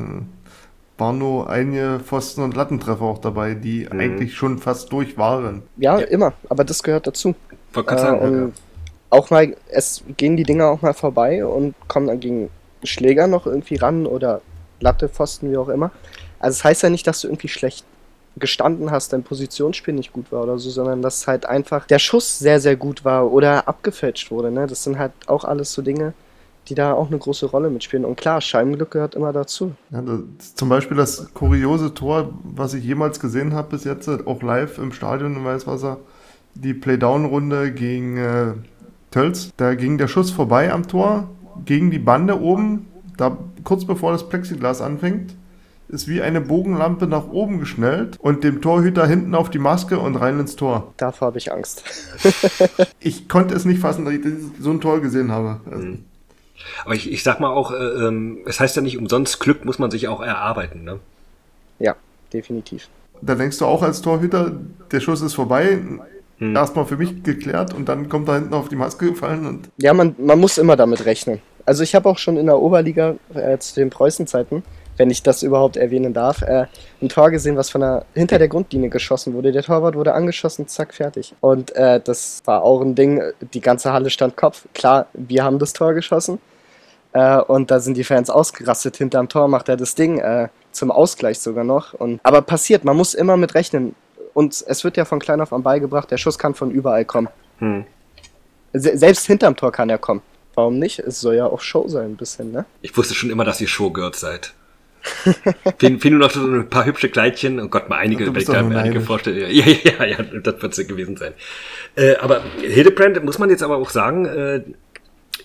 Waren nur einige Pfosten- und Lattentreffer auch dabei, die mhm. eigentlich schon fast durch waren. Ja, ja, immer, aber das gehört dazu. Äh, sagen, ja. Auch mal, es gehen die Dinger auch mal vorbei und kommen dann gegen Schläger noch irgendwie ran oder Latte, Pfosten, wie auch immer. Also es das heißt ja nicht, dass du irgendwie schlecht gestanden hast, dein Positionsspiel nicht gut war oder so, sondern dass halt einfach der Schuss sehr, sehr gut war oder abgefälscht wurde. Ne? Das sind halt auch alles so Dinge, die da auch eine große Rolle mitspielen. Und klar, Scheibenglück gehört immer dazu. Ja, das, zum Beispiel das kuriose Tor, was ich jemals gesehen habe bis jetzt, auch live im Stadion in Weißwasser, die Playdown-Runde gegen äh, Tölz. Da ging der Schuss vorbei am Tor, gegen die Bande oben, da kurz bevor das Plexiglas anfängt, ist wie eine Bogenlampe nach oben geschnellt und dem Torhüter hinten auf die Maske und rein ins Tor. Davor habe ich Angst. ich konnte es nicht fassen, dass ich so ein Tor gesehen habe. Also, mhm. Aber ich, ich sag mal auch, äh, ähm, es heißt ja nicht umsonst, Glück muss man sich auch erarbeiten, ne? Ja, definitiv. Da denkst du auch als Torhüter, der Schuss ist vorbei, hm. erstmal für mich geklärt und dann kommt da hinten auf die Maske gefallen und. Ja, man, man muss immer damit rechnen. Also ich habe auch schon in der Oberliga äh, zu den Preußenzeiten, wenn ich das überhaupt erwähnen darf, äh, ein Tor gesehen, was von der, hinter der Grundlinie geschossen wurde. Der Torwart wurde angeschossen, zack, fertig. Und äh, das war auch ein Ding, die ganze Halle stand Kopf. Klar, wir haben das Tor geschossen. Äh, und da sind die Fans ausgerastet. Hinterm Tor macht er das Ding äh, zum Ausgleich sogar noch. Und, aber passiert, man muss immer mit rechnen. Und es wird ja von klein auf an beigebracht, der Schuss kann von überall kommen. Hm. Se selbst hinterm Tor kann er kommen. Warum nicht? Es soll ja auch Show sein, ein bisschen, ne? Ich wusste schon immer, dass ihr Showgirls seid. Fehlen nur noch so ein paar hübsche Kleidchen. Oh Gott, mal einige, wenn ich da einige vorstelle. Ja, ja, ja, ja, das wird es gewesen sein. Äh, aber Hildebrand, muss man jetzt aber auch sagen, äh,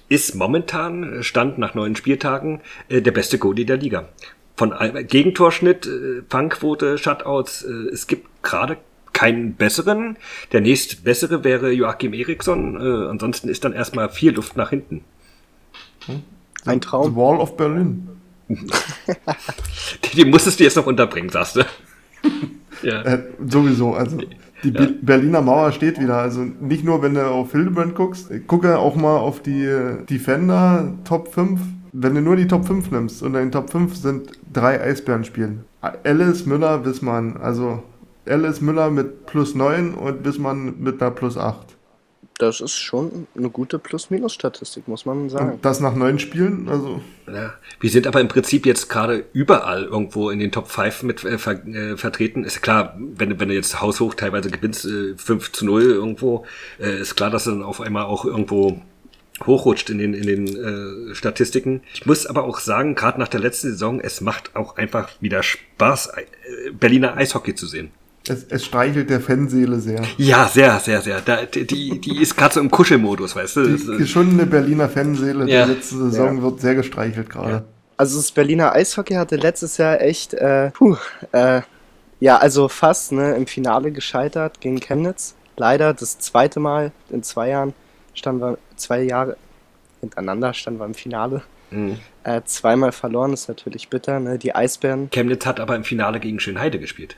ist momentan, Stand nach neun Spieltagen, äh, der beste Goalie der Liga. Von Gegentorschnitt, äh, Fangquote, Shutouts, äh, es gibt gerade keinen besseren. Der nächst bessere wäre Joachim Eriksson. Äh, ansonsten ist dann erstmal viel Luft nach hinten. Hm? Ein Traum. The Wall of Berlin. die, die musstest du jetzt noch unterbringen, sagst du. ja. Äh, sowieso, also die ja. Berliner Mauer steht wieder. Also nicht nur, wenn du auf Hildebrand guckst, gucke auch mal auf die Defender Top 5. Wenn du nur die Top 5 nimmst und in den Top 5 sind drei Eisbären spielen. Alice, Müller, Wissmann, also Alice Müller mit plus 9 und Wissmann mit einer plus 8. Das ist schon eine gute Plus-Minus-Statistik, muss man sagen. Und das nach neun Spielen, also. Ja. Wir sind aber im Prinzip jetzt gerade überall irgendwo in den Top 5 mit äh, ver äh, vertreten. Ist klar, wenn, wenn du jetzt haushoch teilweise gewinnst, äh, 5 zu 0 irgendwo, äh, ist klar, dass du dann auf einmal auch irgendwo hochrutscht in den, in den äh, Statistiken. Ich muss aber auch sagen, gerade nach der letzten Saison, es macht auch einfach wieder Spaß, äh, Berliner Eishockey zu sehen. Es, es streichelt der Fanseele sehr. Ja, sehr, sehr, sehr. Da, die, die ist gerade so im Kuschelmodus, weißt du? Die geschundene Berliner Fanseele Ja. der letzten Saison Ja. wird sehr gestreichelt gerade. Ja. Also das Berliner Eishockey hatte letztes Jahr echt, äh, puh, äh, ja, also fast ne, im Finale gescheitert gegen Chemnitz. Leider das zweite Mal in zwei Jahren standen wir, zwei Jahre hintereinander standen wir im Finale. Mhm. Äh, zweimal verloren, ist natürlich bitter. Ne? Die Eisbären. Chemnitz hat aber im Finale gegen Schönheide gespielt.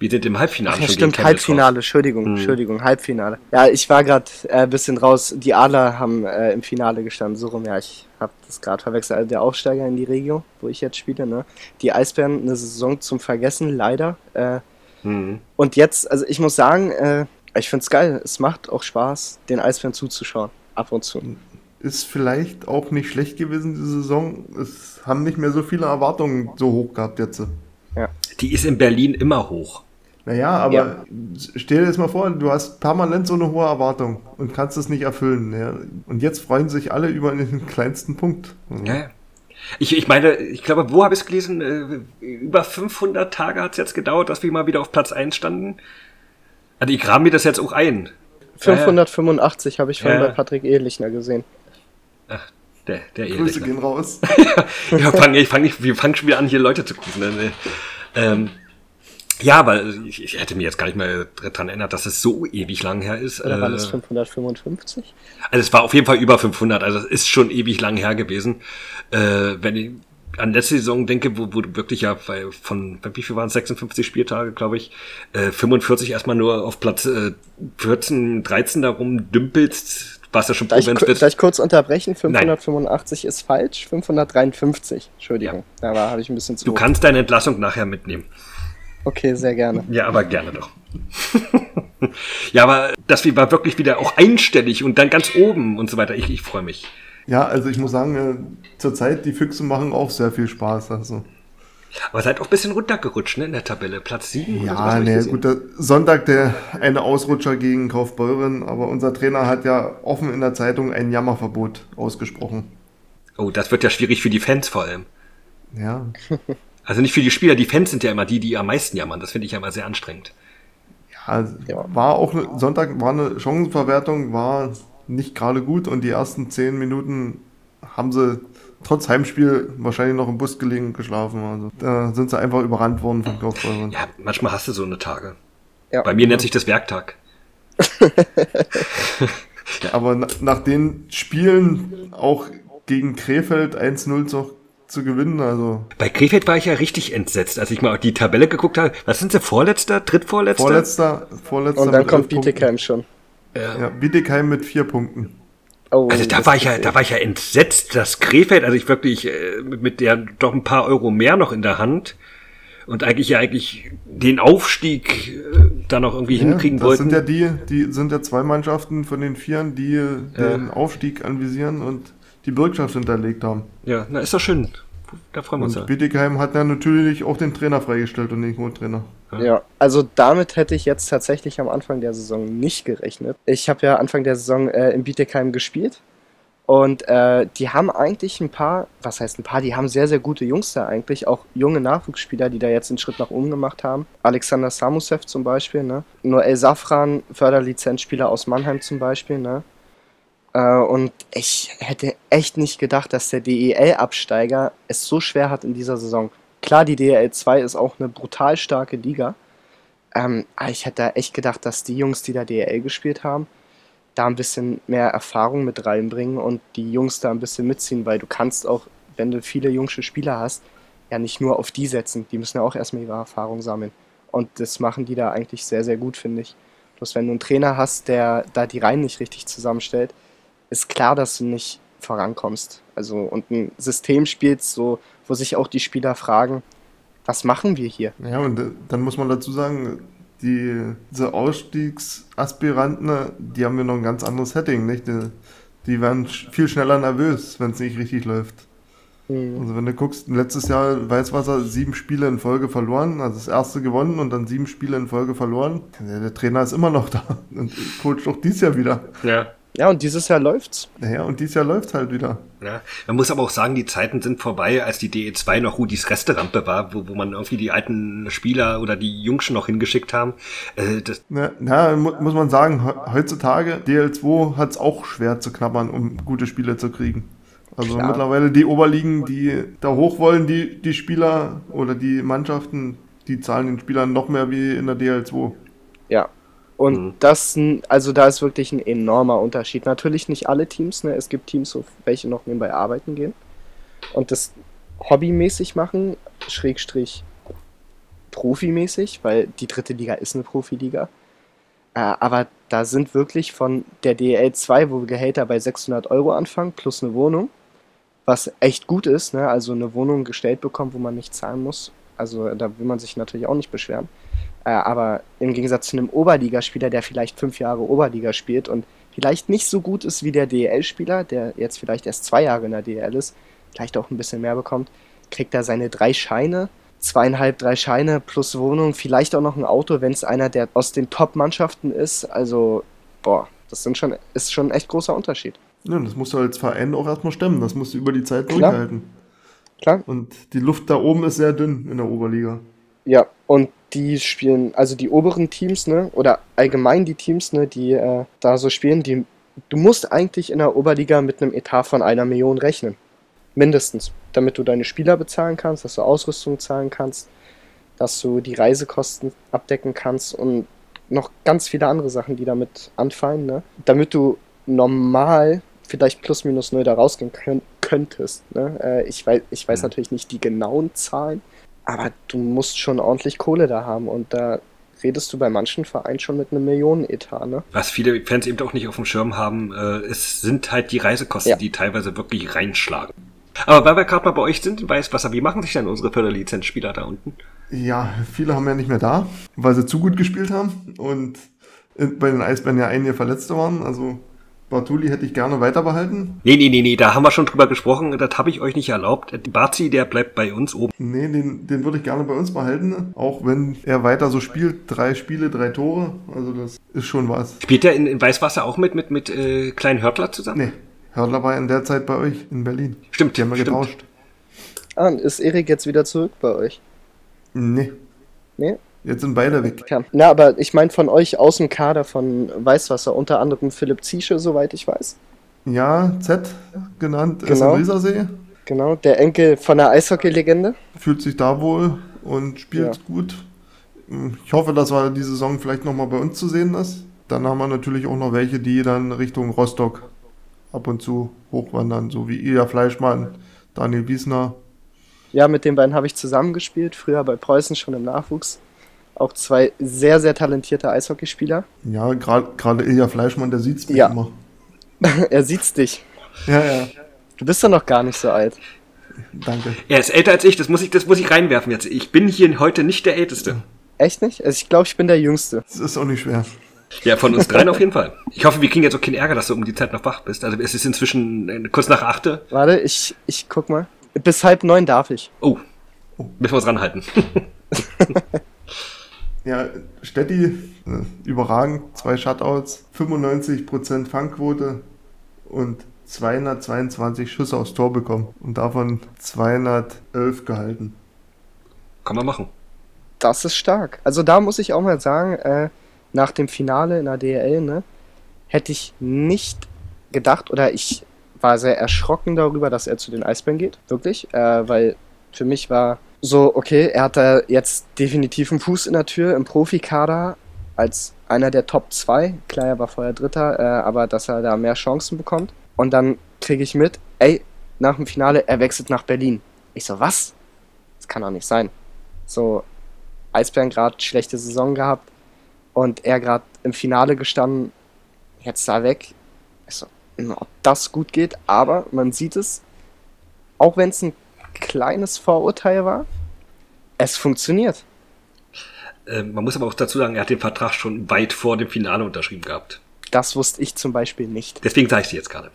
Wir sind im Halbfinale Ach ja, schon stimmt, Halbfinale, raus. Entschuldigung, Mhm. Entschuldigung, Halbfinale. Ja, ich war gerade ein äh, bisschen raus. Die Adler haben äh, im Finale gestanden, so rum, ja, ich habe das gerade verwechselt. Also der Aufsteiger in die Regio, wo ich jetzt spiele, ne? Die Eisbären, eine Saison zum Vergessen, leider. Äh, Mhm. und jetzt, also ich muss sagen, äh, ich find's geil. Es macht auch Spaß, den Eisbären zuzuschauen. Ab und zu. Ist vielleicht auch nicht schlecht gewesen, diese Saison. Es haben nicht mehr so viele Erwartungen so hoch gehabt jetzt. Die ist in Berlin immer hoch. Naja, aber Ja. stell dir jetzt mal vor, du hast permanent so eine hohe Erwartung und kannst es nicht erfüllen. Ja. Und jetzt freuen sich alle über den kleinsten Punkt. Ja, ja. Ich, ich meine, ich glaube, wo habe ich es gelesen? Äh, über 500 Tage hat es jetzt gedauert, dass wir mal wieder auf Platz 1 standen. Also ich kram mir das jetzt auch ein. 585 habe ich vorhin Ja. bei Patrick Ehlichner gesehen. Ach, der, der Grüße gehen raus. ja, fang, ich fang nicht, wir fangen schon wieder an, hier Leute zu rufen. Ne? Ähm, ja, weil ich, ich hätte mir jetzt gar nicht mehr dran erinnert, dass es so ewig lang her ist. Oder Äh, es 555? Also es war auf jeden Fall über 500, also es ist schon ewig lang her gewesen. Äh, wenn ich an letzte Saison denke, wo, wo du wirklich ja bei, von, wie viel waren es, 56 Spieltage, glaube ich, äh, 45 erstmal nur auf Platz äh, 14, 13 darum dümpelst, warst ja schon Darf ich, froh, ku- wenn's darf ich kurz unterbrechen? 585 ist falsch. 553. Entschuldigung. Da war habe ich ein bisschen zu Du hoch. kannst deine Entlassung nachher mitnehmen. Okay, sehr gerne. Ja, aber gerne doch. ja, aber das war wirklich wieder auch einstellig und dann ganz oben und so weiter. Ich, ich freue mich. Ja, also ich muss sagen, äh, zurzeit die Füchse machen auch sehr viel Spaß. Also. Aber seid auch ein bisschen runtergerutscht, ne, in der Tabelle. Platz 7 oder so, was Ja, ne, gesehen? gut, der Sonntag der eine Ausrutscher gegen Kaufbeuren, aber unser Trainer hat ja offen in der Zeitung ein Jammerverbot ausgesprochen. Oh, das wird ja schwierig für die Fans vor allem. Ja, Also nicht für die Spieler, die Fans sind ja immer die, die am meisten jammern. Das finde ich ja immer sehr anstrengend. ja, war auch ne, Sonntag war eine Chancenverwertung, war nicht gerade gut und die ersten zehn Minuten haben sie trotz Heimspiel wahrscheinlich noch im Bus gelegen und geschlafen. Also da sind sie einfach überrannt worden von Kaufbeuren. Ja, manchmal hast du so eine Tage. Ja. Bei mir nennt sich das Werktag. Aber na, nach den Spielen auch gegen Krefeld 1-0 zu, zu gewinnen, also Bei Krefeld war ich ja richtig entsetzt, als ich mal auf die Tabelle geguckt habe. Was sind sie? Vorletzter? Drittvorletzter? vorletzter, vorletzter Und dann kommt. Bietigheim schon. Ja. Ja, Bietigheim mit vier Punkten. Oh, Also da das war ich ja, da war ich ja entsetzt, dass Krefeld, also ich wirklich äh, mit der doch ein paar Euro mehr noch in der Hand und eigentlich ja eigentlich den Aufstieg äh, da noch irgendwie hinkriegen das wollten. sind ja die, die sind ja zwei Mannschaften von den Vieren, die den Aufstieg anvisieren und die Bürgschaft hinterlegt haben. ja, na ist doch schön. Da freuen wir uns ja. Und Bietigheim hat ja natürlich auch den Trainer freigestellt und den Co-Trainer. Ja, also damit hätte ich jetzt tatsächlich am Anfang der Saison nicht gerechnet. Ich habe ja Anfang der Saison äh, in Bietigheim gespielt und äh, die haben eigentlich ein paar, was heißt ein paar, die haben sehr, sehr gute Jungs da eigentlich, auch junge Nachwuchsspieler, die da jetzt einen Schritt nach oben gemacht haben. Alexander Samusev zum Beispiel, ne? Noel Safran, Förderlizenzspieler aus Mannheim zum Beispiel, ne? Äh, und ich hätte echt nicht gedacht, dass der DEL-Absteiger es so schwer hat in dieser Saison. Klar, die DEL 2 ist auch eine brutal starke Liga. Ähm, aber ich hätte echt gedacht, dass die Jungs, die da DEL gespielt haben, da ein bisschen mehr Erfahrung mit reinbringen und die Jungs da ein bisschen mitziehen, weil du kannst auch, wenn du viele jungsche Spieler hast, ja nicht nur auf die setzen. Die müssen ja auch erstmal ihre Erfahrung sammeln. Und das machen die da eigentlich sehr, sehr gut, finde ich. Bloß wenn du einen Trainer hast, der da die Reihen nicht richtig zusammenstellt, ist klar, dass du nicht vorankommst. Also und ein System spielst, so, wo sich auch die Spieler fragen, was machen wir hier? Ja, und dann muss man dazu sagen, die, diese Ausstiegsaspiranten, die haben ja noch ein ganz anderes Setting, nicht? Die, die werden viel schneller nervös, wenn es nicht richtig läuft. Mhm. Also wenn du guckst, letztes Jahr Weißwasser sieben Spiele in Folge verloren, also das erste gewonnen und dann sieben Spiele in Folge verloren. Der, der Trainer ist immer noch da und coacht auch dieses Jahr wieder. Ja. Ja, und dieses Jahr läuft's. Naja, und dieses Jahr läuft's halt wieder. Ja, man muss aber auch sagen, die Zeiten sind vorbei, als die DE2 noch Rudis Resterampe war, wo, wo man irgendwie die alten Spieler oder die Jungschen noch hingeschickt haben. Äh, das na, na, muss man sagen, heutzutage, DL2 hat's auch schwer zu knabbern, um gute Spiele zu kriegen. Also Klar. mittlerweile die Oberligen, die da hoch wollen, die, die Spieler oder die Mannschaften, die zahlen den Spielern noch mehr wie in der DL2. Ja, und mhm. das, also da ist wirklich ein enormer Unterschied. Natürlich nicht alle Teams, ne? Es gibt Teams, welche noch nebenbei arbeiten gehen und das hobbymäßig machen, Schrägstrich profimäßig, weil die dritte Liga ist eine Profiliga. Äh, aber da sind wirklich von der DL 2, wo Gehälter bei 600 Euro anfangen, plus eine Wohnung, was echt gut ist, ne? also eine Wohnung gestellt bekommt, wo man nicht zahlen muss. Also da will man sich natürlich auch nicht beschweren. Äh, aber im Gegensatz zu einem Oberligaspieler, der vielleicht fünf Jahre Oberliga spielt und vielleicht nicht so gut ist wie der DEL-Spieler, der jetzt vielleicht erst zwei Jahre in der DEL ist, vielleicht auch ein bisschen mehr bekommt, kriegt er seine drei Scheine, zweieinhalb, drei Scheine plus Wohnung, vielleicht auch noch ein Auto, wenn es einer der aus den Top-Mannschaften ist. Also, boah, das sind schon, ist schon ein echt großer Unterschied. Ja, das musst du als Verein auch erstmal stemmen. Das musst du über die Zeit Klar. durchhalten. Klar. Und die Luft da oben ist sehr dünn in der Oberliga. Ja, und die spielen, also die oberen Teams, ne, oder allgemein die Teams, ne, die äh, da so spielen, die, du musst eigentlich in der Oberliga mit einem Etat von einer Million rechnen. Mindestens. Damit du deine Spieler bezahlen kannst, dass du Ausrüstung zahlen kannst, dass du die Reisekosten abdecken kannst und noch ganz viele andere Sachen, die damit anfallen, ne? Damit du normal vielleicht plus minus null da rausgehen könnt, könntest. Ne? Äh, ich weiß, ich weiß mhm. natürlich nicht die genauen Zahlen, aber du musst schon ordentlich Kohle da haben und da redest du bei manchen Vereinen schon mit einem Millionenetat, ne? Was viele Fans eben auch nicht auf dem Schirm haben, äh, es sind halt die Reisekosten, ja. die teilweise wirklich reinschlagen. Aber weil wir gerade mal bei euch sind, weiß was, wie machen sich denn unsere Förderlizenzspieler da unten? Ja, viele haben ja nicht mehr da, weil sie zu gut gespielt haben und bei den Eisbären ja einige Verletzte waren. Also Bartuli hätte ich gerne weiter behalten. Nee, nee, nee, nee, da haben wir schon drüber gesprochen, das habe ich euch nicht erlaubt. Barzi, der bleibt bei uns oben. Nee, den, den würde ich gerne bei uns behalten, auch wenn er weiter so spielt. Drei Spiele, drei Tore, also das ist schon was. Spielt er in, in Weißwasser auch mit, mit, mit äh, Klein Hörtler zusammen? Nee, Hörtler war in der Zeit bei euch in Berlin. Stimmt, Die haben wir stimmt. getauscht. Ah, ist Erik jetzt wieder zurück bei euch? Nee. Nee? Jetzt sind beide weg. Ja. Na, aber ich meine von euch aus dem Kader von Weißwasser, unter anderem Philipp Ziesche, soweit ich weiß. Ja, Z genannt, genau. ist im See. Genau, der Enkel von der Eishockey-Legende. Fühlt sich da wohl und spielt ja. gut. Ich hoffe, dass er die Saison vielleicht nochmal bei uns zu sehen ist. Dann haben wir natürlich auch noch welche, die dann Richtung Rostock ab und zu hochwandern, so wie Ilja Fleischmann, Daniel Wiesner. Ja, mit den beiden habe ich zusammengespielt, früher bei Preußen schon im Nachwuchs. Auch zwei sehr, sehr talentierte Eishockeyspieler. Ja, gerade Ilja Fleischmann, der sieht's mich ja. immer. er sieht's dich. Ja, ja. Du bist doch noch gar nicht so alt. Danke. Er ist älter als ich, das muss ich, das muss ich reinwerfen jetzt. Ich bin hier heute nicht der Älteste. Echt nicht? Also ich glaube, ich bin der Jüngste. Das ist auch nicht schwer. Ja, von uns dreien auf jeden Fall. Ich hoffe, wir kriegen jetzt auch keinen Ärger, dass du um die Zeit noch wach bist. Also es ist inzwischen äh, kurz nach achte. Warte, ich, ich guck mal. Bis halb neun darf ich. Oh. oh. Müssen wir uns ranhalten. Ja, Stetti, äh, überragend, zwei Shutouts, 95% Fangquote und 222 Schüsse aufs Tor bekommen und davon 211 gehalten. Kann man machen. Das ist stark. Also da muss ich auch mal sagen, äh, nach dem Finale in der DL, ne, hätte ich nicht gedacht oder ich war sehr erschrocken darüber, dass er zu den Eisbären geht, wirklich, äh, weil für mich war so, okay, er hat da jetzt definitiv einen Fuß in der Tür im Profikader als einer der Top 2. Klar, er war vorher Dritter, äh, aber dass er da mehr Chancen bekommt. Und dann kriege ich mit, ey, nach dem Finale, er wechselt nach Berlin. Ich so, was? Das kann doch nicht sein. So, Eisbären gerade schlechte Saison gehabt und er gerade im Finale gestanden, jetzt da weg. Ich so, ob das gut geht, aber man sieht es, auch wenn es ein kleines Vorurteil war. Es funktioniert. Äh, man muss aber auch dazu sagen, er hat den Vertrag schon weit vor dem Finale unterschrieben gehabt. Das wusste ich zum Beispiel nicht. Deswegen sage ich dir jetzt gerade.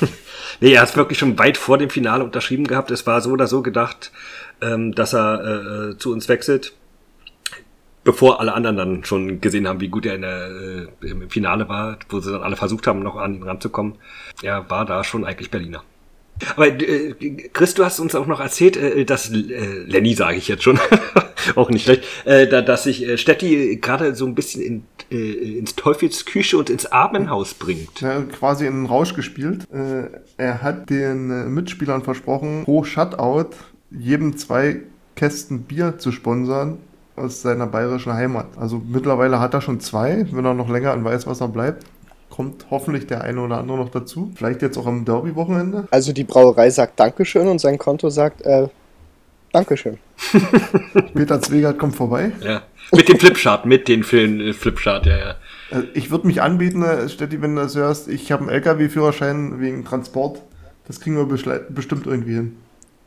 nee, er hat es wirklich schon weit vor dem Finale unterschrieben gehabt. Es war so oder so gedacht, ähm, dass er äh, zu uns wechselt, bevor alle anderen dann schon gesehen haben, wie gut er in der, äh, im Finale war, wo sie dann alle versucht haben, noch an ihn ranzukommen. Er war da schon eigentlich Berliner. Aber äh, Chris, du hast uns auch noch erzählt, äh, dass äh, Lenny sage ich jetzt schon, auch nicht schlecht, äh, da, dass sich äh, Stetti gerade so ein bisschen in, äh, ins Teufelsküche und ins Armenhaus bringt. Ja, quasi in den Rausch gespielt. Äh, er hat den äh, Mitspielern versprochen, pro Shutout jedem zwei Kästen Bier zu sponsern aus seiner bayerischen Heimat. Also mittlerweile hat er schon zwei, wenn er noch länger in Weißwasser bleibt kommt hoffentlich der eine oder andere noch dazu. Vielleicht jetzt auch am Derby-Wochenende. Also die Brauerei sagt Dankeschön und sein Konto sagt äh, Dankeschön. Peter Zwegert kommt vorbei. Ja. Mit dem Flipchart, mit den Film Flipchart, ja, ja. Äh, ich würde mich anbieten, äh, Stetti, wenn du das hörst. Ich habe einen LKW-Führerschein wegen Transport. Das kriegen wir bestimmt irgendwie hin.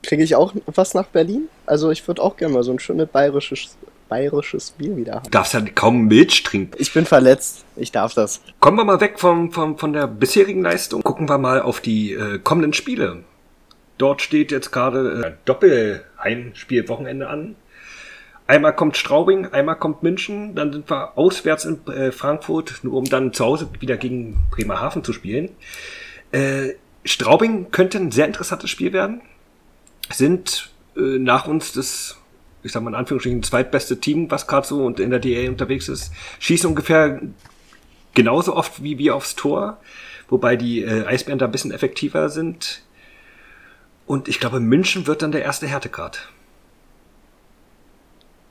Kriege ich auch was nach Berlin? Also ich würde auch gerne mal so ein schönes bayerisches bayerisches Bier wieder haben. Du darfst ja kaum Milch trinken. Ich bin verletzt. Ich darf das. Kommen wir mal weg vom, vom, von der bisherigen Leistung. Gucken wir mal auf die äh, kommenden Spiele. Dort steht jetzt gerade äh, Doppel-Heimspiel-Wochenende an. Einmal kommt Straubing, einmal kommt München, dann sind wir auswärts in äh, Frankfurt, nur um dann zu Hause wieder gegen Bremerhaven zu spielen. Äh, Straubing könnte ein sehr interessantes Spiel werden. Sind äh, nach uns das ich sag mal in Anführungsstrichen, zweitbeste Team, was gerade so und in der DA unterwegs ist, schießt ungefähr genauso oft wie wir aufs Tor, wobei die äh, Eisbären da ein bisschen effektiver sind. Und ich glaube, München wird dann der erste Härtegrad.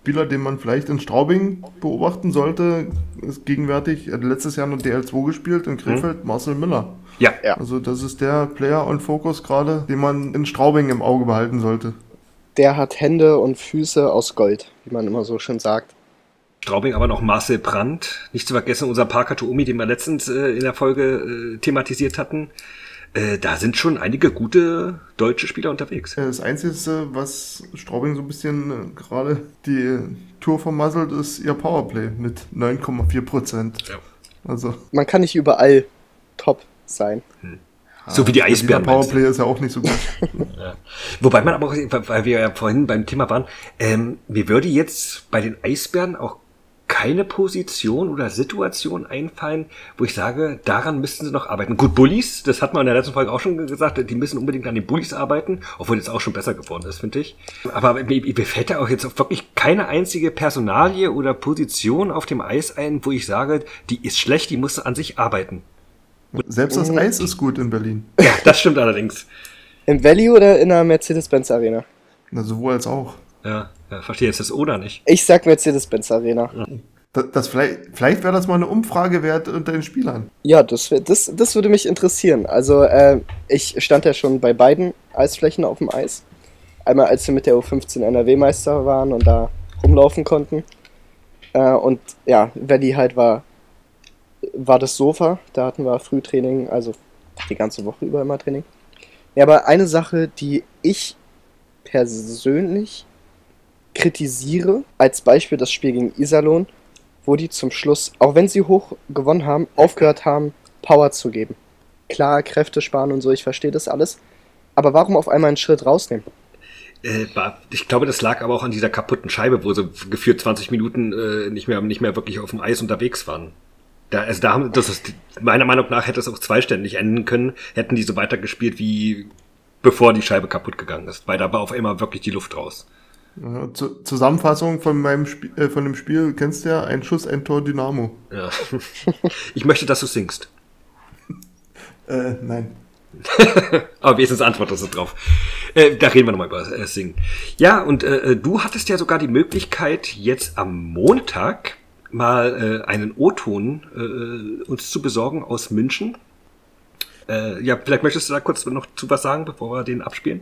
Spieler, den man vielleicht in Straubing beobachten sollte, ist gegenwärtig, er hat letztes Jahr noch DL2 gespielt in Krefeld, mhm. Marcel Miller. Ja. ja. Also das ist der Player on Focus gerade, den man in Straubing im Auge behalten sollte der hat Hände und Füße aus Gold, wie man immer so schön sagt. Straubing aber noch Marcel Brandt. Nicht zu vergessen unser Parker Tuomi, den wir letztens äh, in der Folge äh, thematisiert hatten. Äh, da sind schon einige gute deutsche Spieler unterwegs. Das Einzige, was Straubing so ein bisschen äh, gerade die Tour vermasselt, ist ihr Powerplay mit 9,4 Prozent. Ja. Also. Man kann nicht überall top sein. Hm. So wie die Eisbären. Der Powerplay ist ja auch nicht so gut. ja. Wobei man aber auch, weil wir ja vorhin beim Thema waren, ähm, mir würde jetzt bei den Eisbären auch keine Position oder Situation einfallen, wo ich sage, daran müssten sie noch arbeiten. Gut, Bullies, das hat man in der letzten Folge auch schon gesagt, die müssen unbedingt an den Bullies arbeiten, obwohl jetzt auch schon besser geworden ist, finde ich. Aber mir, mir fällt da auch jetzt wirklich keine einzige Personalie oder Position auf dem Eis ein, wo ich sage, die ist schlecht, die muss an sich arbeiten. Selbst das Eis ist gut in Berlin. Ja, das stimmt allerdings. Im Valley oder in der Mercedes-Benz Arena? Na, sowohl als auch. Ja, ja verstehe jetzt das oder nicht. Ich sag Mercedes-Benz Arena. Ja. Das, das, vielleicht vielleicht wäre das mal eine Umfrage wert unter den Spielern. Ja, das, das, das würde mich interessieren. Also, äh, ich stand ja schon bei beiden Eisflächen auf dem Eis. Einmal, als wir mit der U15 NRW-Meister waren und da rumlaufen konnten. Äh, und ja, Valley halt war war das Sofa. Da hatten wir Frühtraining, also die ganze Woche über immer Training. Ja, aber eine Sache, die ich persönlich kritisiere, als Beispiel das Spiel gegen Iserlohn, wo die zum Schluss, auch wenn sie hoch gewonnen haben, aufgehört haben, Power zu geben. Klar, Kräfte sparen und so, ich verstehe das alles. Aber warum auf einmal einen Schritt rausnehmen? Äh, ich glaube, das lag aber auch an dieser kaputten Scheibe, wo sie geführt 20 Minuten äh, nicht, mehr, nicht mehr wirklich auf dem Eis unterwegs waren. Da, also da haben, das ist, meiner Meinung nach hätte es auch zweiständig enden können, hätten die so weitergespielt wie bevor die Scheibe kaputt gegangen ist, weil da war auf einmal wirklich die Luft raus. Zusammenfassung von meinem Spiel, äh, von dem Spiel kennst du ja, ein Schuss, ein Tor, Dynamo. Ja. ich möchte, dass du singst. äh, nein. Aber wenigstens antwortest du drauf. Äh, da reden wir nochmal über äh, Singen. Ja, und äh, äh, du hattest ja sogar die Möglichkeit, jetzt am Montag mal äh, einen O-Ton äh, uns zu besorgen aus München. Äh, ja, vielleicht möchtest du da kurz noch zu was sagen, bevor wir den abspielen?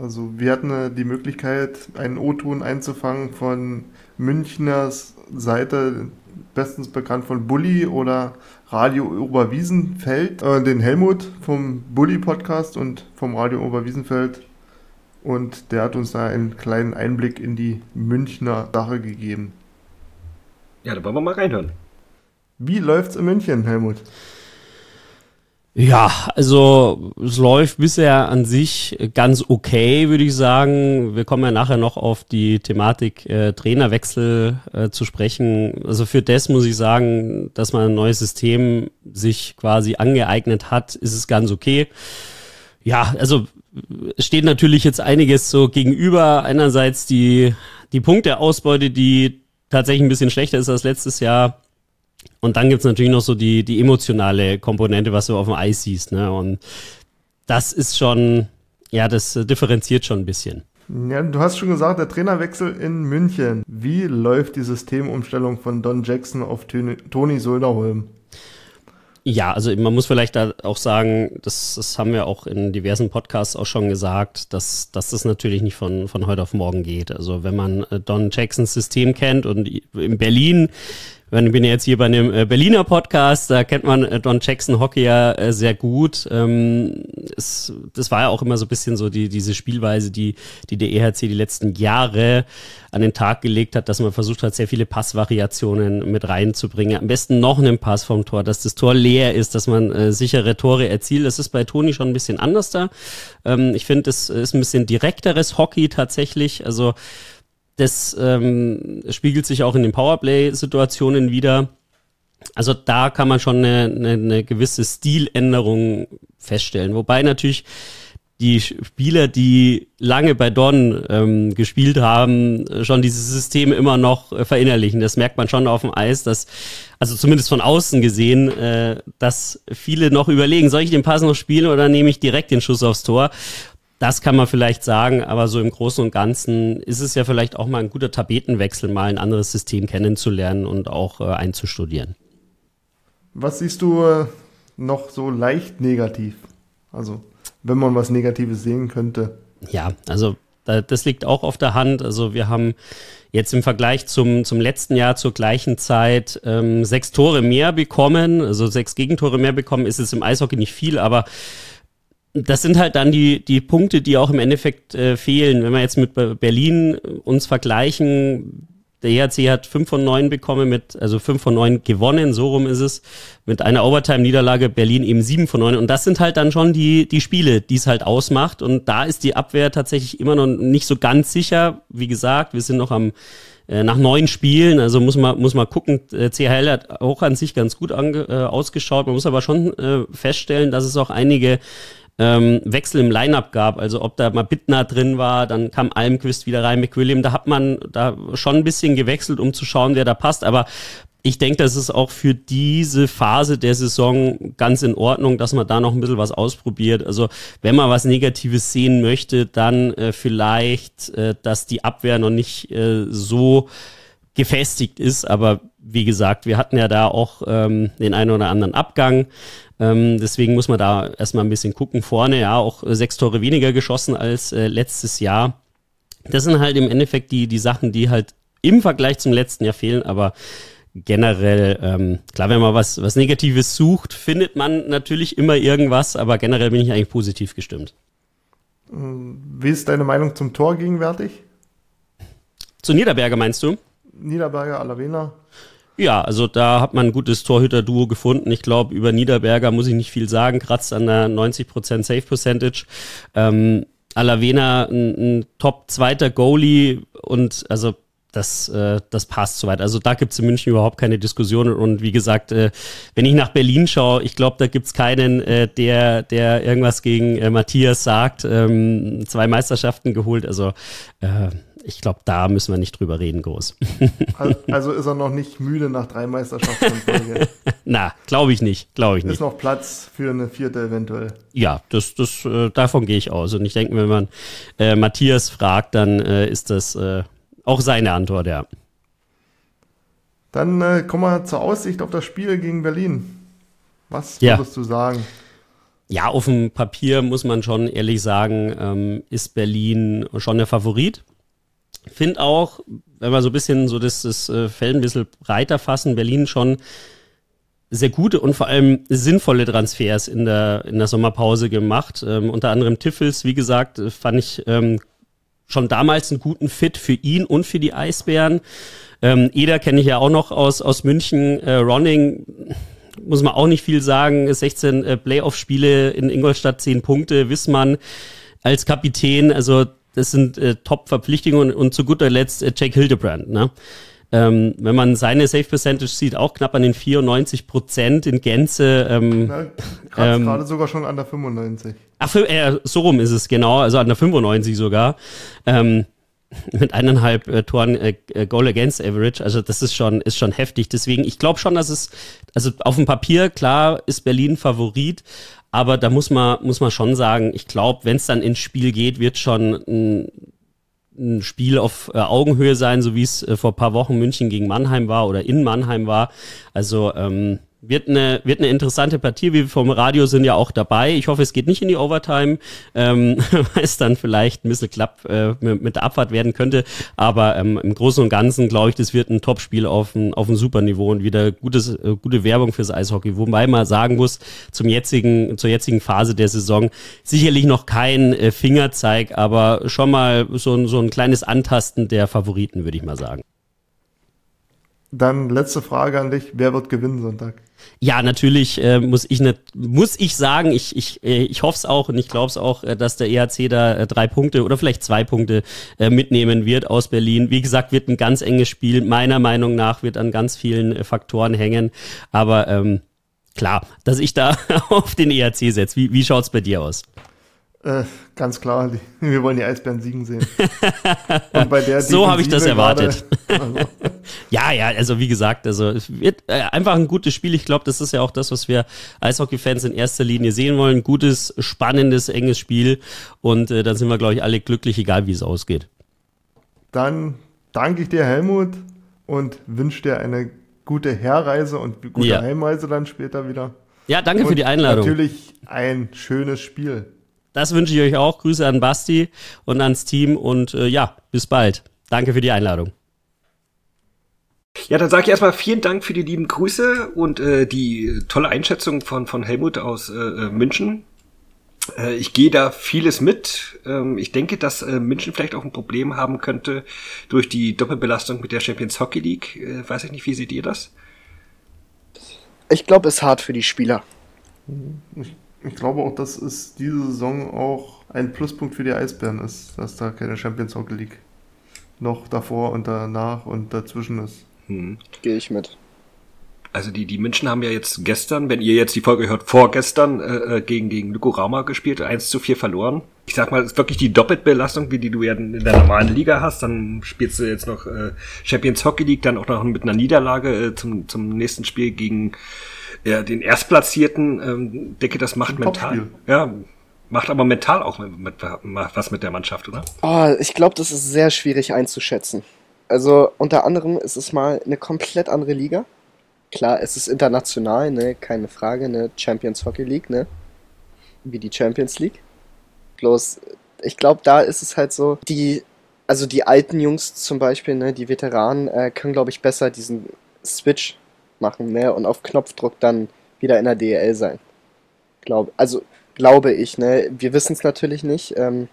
Also wir hatten äh, die Möglichkeit, einen O-Ton einzufangen von Münchners Seite, bestens bekannt von Bully oder Radio Oberwiesenfeld, äh, den Helmut vom Bully Podcast und vom Radio Oberwiesenfeld. Und der hat uns da einen kleinen Einblick in die Münchner Sache gegeben. Ja, da wollen wir mal reinhören. Wie läuft's in München, Helmut? Ja, also es läuft bisher an sich ganz okay, würde ich sagen. Wir kommen ja nachher noch auf die Thematik äh, Trainerwechsel äh, zu sprechen. Also für das muss ich sagen, dass man ein neues System sich quasi angeeignet hat, ist es ganz okay. Ja, also es steht natürlich jetzt einiges so gegenüber. Einerseits die, die Punkteausbeute, die tatsächlich ein bisschen schlechter ist als letztes Jahr. Und dann gibt's natürlich noch so die, die emotionale Komponente, was du auf dem Eis siehst. Ne? Und das ist schon, ja, das differenziert schon ein bisschen. Ja, du hast schon gesagt, der Trainerwechsel in München. Wie läuft die Systemumstellung von Don Jackson auf Toni Söderholm? Ja, also man muss vielleicht da auch sagen, das, das haben wir auch in diversen Podcasts auch schon gesagt, dass, dass das natürlich nicht von, von heute auf morgen geht. Also wenn man äh, Don Jacksons System kennt und in Berlin ich bin jetzt hier bei einem äh, Berliner Podcast, da kennt man äh, Don Jackson Hockey ja äh, sehr gut. Ähm, es, das war ja auch immer so ein bisschen so die, diese Spielweise, die, die der EHC die letzten Jahre an den Tag gelegt hat, dass man versucht hat, sehr viele Passvariationen mit reinzubringen. Am besten noch einen Pass vom Tor, dass das Tor leer ist, dass man äh, sichere Tore erzielt. Das ist bei Toni schon ein bisschen anders da. Ähm, ich finde, das ist ein bisschen direkteres Hockey tatsächlich. Also das ähm, spiegelt sich auch in den Powerplay-Situationen wieder. Also da kann man schon eine, eine, eine gewisse Stiländerung feststellen. Wobei natürlich die Spieler, die lange bei Don ähm, gespielt haben, schon dieses System immer noch äh, verinnerlichen. Das merkt man schon auf dem Eis, dass, also zumindest von außen gesehen, äh, dass viele noch überlegen, soll ich den Pass noch spielen oder nehme ich direkt den Schuss aufs Tor? Das kann man vielleicht sagen, aber so im Großen und Ganzen ist es ja vielleicht auch mal ein guter Tapetenwechsel, mal ein anderes System kennenzulernen und auch äh, einzustudieren. Was siehst du äh, noch so leicht negativ? Also, wenn man was Negatives sehen könnte. Ja, also das liegt auch auf der Hand. Also wir haben jetzt im Vergleich zum, zum letzten Jahr zur gleichen Zeit ähm, sechs Tore mehr bekommen, also sechs Gegentore mehr bekommen, ist es im Eishockey nicht viel, aber das sind halt dann die, die Punkte, die auch im Endeffekt äh, fehlen. Wenn wir jetzt mit Berlin uns vergleichen, der EHC hat 5 von 9 bekommen, mit, also 5 von 9 gewonnen, so rum ist es. Mit einer Overtime-Niederlage Berlin eben 7 von 9. Und das sind halt dann schon die, die Spiele, die es halt ausmacht. Und da ist die Abwehr tatsächlich immer noch nicht so ganz sicher. Wie gesagt, wir sind noch am äh, nach neun Spielen, also muss man, muss man gucken, äh, CHL hat auch an sich ganz gut ange, äh, ausgeschaut. Man muss aber schon äh, feststellen, dass es auch einige ähm, Wechsel im Lineup gab. Also ob da mal Bittner drin war, dann kam Almquist wieder rein, McWilliam. Da hat man da schon ein bisschen gewechselt, um zu schauen, wer da passt. Aber ich denke, das ist auch für diese Phase der Saison ganz in Ordnung, dass man da noch ein bisschen was ausprobiert. Also wenn man was Negatives sehen möchte, dann äh, vielleicht, äh, dass die Abwehr noch nicht äh, so gefestigt ist. Aber wie gesagt, wir hatten ja da auch ähm, den einen oder anderen Abgang. Ähm, deswegen muss man da erstmal ein bisschen gucken. Vorne ja auch sechs Tore weniger geschossen als äh, letztes Jahr. Das sind halt im Endeffekt die, die Sachen, die halt im Vergleich zum letzten Jahr fehlen, aber generell, ähm, klar, wenn man was, was Negatives sucht, findet man natürlich immer irgendwas, aber generell bin ich eigentlich positiv gestimmt. Wie ist deine Meinung zum Tor gegenwärtig? Zu Niederberger meinst du? Niederberger, Alavena. Ja, also da hat man ein gutes Torhüter-Duo gefunden. Ich glaube, über Niederberger muss ich nicht viel sagen, kratzt an der 90% Safe Percentage. Ähm, Alavena ein, ein top-zweiter Goalie und also das, äh, das passt soweit. Also da gibt's in München überhaupt keine Diskussion. Und wie gesagt, äh, wenn ich nach Berlin schaue, ich glaube, da gibt's keinen, äh, der, der irgendwas gegen äh, Matthias sagt. Ähm, zwei Meisterschaften geholt. Also äh, ich glaube, da müssen wir nicht drüber reden, groß. also ist er noch nicht müde nach drei Meisterschaften Na, glaube ich nicht, glaube ich nicht. Ist noch Platz für eine vierte eventuell. Ja, das, das, äh, davon gehe ich aus. Und ich denke, wenn man äh, Matthias fragt, dann äh, ist das äh, auch seine Antwort, ja. Dann äh, kommen wir zur Aussicht auf das Spiel gegen Berlin. Was würdest ja. du sagen? Ja, auf dem Papier muss man schon ehrlich sagen, ähm, ist Berlin schon der Favorit finde auch, wenn wir so ein bisschen so das, das äh, Feld ein bisschen breiter fassen, Berlin schon sehr gute und vor allem sinnvolle Transfers in der, in der Sommerpause gemacht. Ähm, unter anderem Tiffels, wie gesagt, fand ich ähm, schon damals einen guten Fit für ihn und für die Eisbären. Ähm, Eder kenne ich ja auch noch aus, aus München. Äh, Ronning muss man auch nicht viel sagen. 16 äh, Playoff-Spiele in Ingolstadt, 10 Punkte. Wissmann als Kapitän, also das sind äh, Top-Verpflichtungen und zu guter Letzt äh, Jake Hildebrand. Ne? Ähm, wenn man seine Safe Percentage sieht, auch knapp an den 94 Prozent in Gänze. Ähm, ähm, gerade sogar schon an der 95. Ach, für, äh, so rum ist es genau, also an der 95 sogar. Ähm, mit eineinhalb äh, Toren äh, äh, Goal Against Average. Also das ist schon, ist schon heftig. Deswegen, ich glaube schon, dass es, also auf dem Papier, klar, ist Berlin Favorit, aber da muss man, muss man schon sagen, ich glaube, wenn es dann ins Spiel geht, wird schon ein, ein Spiel auf äh, Augenhöhe sein, so wie es äh, vor paar Wochen München gegen Mannheim war oder in Mannheim war. Also ähm, wird eine, wird eine interessante Partie. Wir vom Radio sind ja auch dabei. Ich hoffe, es geht nicht in die Overtime, ähm, weil es dann vielleicht ein bisschen klapp äh, mit, der Abfahrt werden könnte. Aber ähm, im Großen und Ganzen glaube ich, das wird ein Topspiel auf ein, auf ein super Niveau und wieder gutes, äh, gute Werbung fürs Eishockey. Wobei man sagen muss, zum jetzigen, zur jetzigen Phase der Saison sicherlich noch kein äh, Fingerzeig, aber schon mal so, so ein kleines Antasten der Favoriten, würde ich mal sagen. Dann letzte Frage an dich. Wer wird gewinnen Sonntag? Ja, natürlich äh, muss ich ne, muss ich sagen, ich, ich, äh, ich hoffe es auch und ich glaube es auch, äh, dass der EHC da äh, drei Punkte oder vielleicht zwei Punkte äh, mitnehmen wird aus Berlin. Wie gesagt, wird ein ganz enges Spiel. Meiner Meinung nach wird an ganz vielen äh, Faktoren hängen. Aber ähm, klar, dass ich da auf den EHC setze. Wie, wie schaut's bei dir aus? Äh, ganz klar, die, wir wollen die Eisbären siegen sehen. so habe ich das erwartet. Gerade, also. ja, ja, also wie gesagt, also es wird äh, einfach ein gutes Spiel. Ich glaube, das ist ja auch das, was wir Eishockey-Fans in erster Linie sehen wollen. Gutes, spannendes, enges Spiel. Und äh, dann sind wir, glaube ich, alle glücklich, egal wie es ausgeht. Dann danke ich dir, Helmut, und wünsche dir eine gute Herreise und gute ja. Heimreise dann später wieder. Ja, danke und für die Einladung. Natürlich ein schönes Spiel. Das wünsche ich euch auch. Grüße an Basti und ans Team und äh, ja, bis bald. Danke für die Einladung. Ja, dann sage ich erstmal vielen Dank für die lieben Grüße und äh, die tolle Einschätzung von, von Helmut aus äh, äh München. Äh, ich gehe da vieles mit. Ähm, ich denke, dass äh, München vielleicht auch ein Problem haben könnte durch die Doppelbelastung mit der Champions Hockey League. Äh, weiß ich nicht, wie seht ihr das? Ich glaube, es ist hart für die Spieler. Ich glaube auch, dass es diese Saison auch ein Pluspunkt für die Eisbären ist, dass da keine Champions Hockey League noch davor und danach und dazwischen ist. Hm. Gehe ich mit. Also die, die München haben ja jetzt gestern, wenn ihr jetzt die Folge hört, vorgestern äh, äh gegen, gegen Lukorama gespielt, 1 zu 4 verloren. Ich sag mal, das ist wirklich die Doppelbelastung, wie die du ja in der normalen Liga hast. Dann spielst du jetzt noch äh, Champions Hockey League, dann auch noch mit einer Niederlage äh, zum, zum nächsten Spiel gegen ja, den Erstplatzierten, ähm, denke, das macht Ein mental. Ja, macht aber mental auch mit, mit, was mit der Mannschaft, oder? Oh, ich glaube, das ist sehr schwierig einzuschätzen. Also unter anderem ist es mal eine komplett andere Liga. Klar, es ist international, ne, keine Frage, eine Champions Hockey League, ne? Wie die Champions League. Bloß, ich glaube, da ist es halt so, die, also die alten Jungs zum Beispiel, ne, die Veteranen, äh, können, glaube ich, besser diesen Switch machen ne? und auf Knopfdruck dann wieder in der DL sein. Glaub, also glaube ich, ne? Wir wissen es natürlich nicht. Ähm,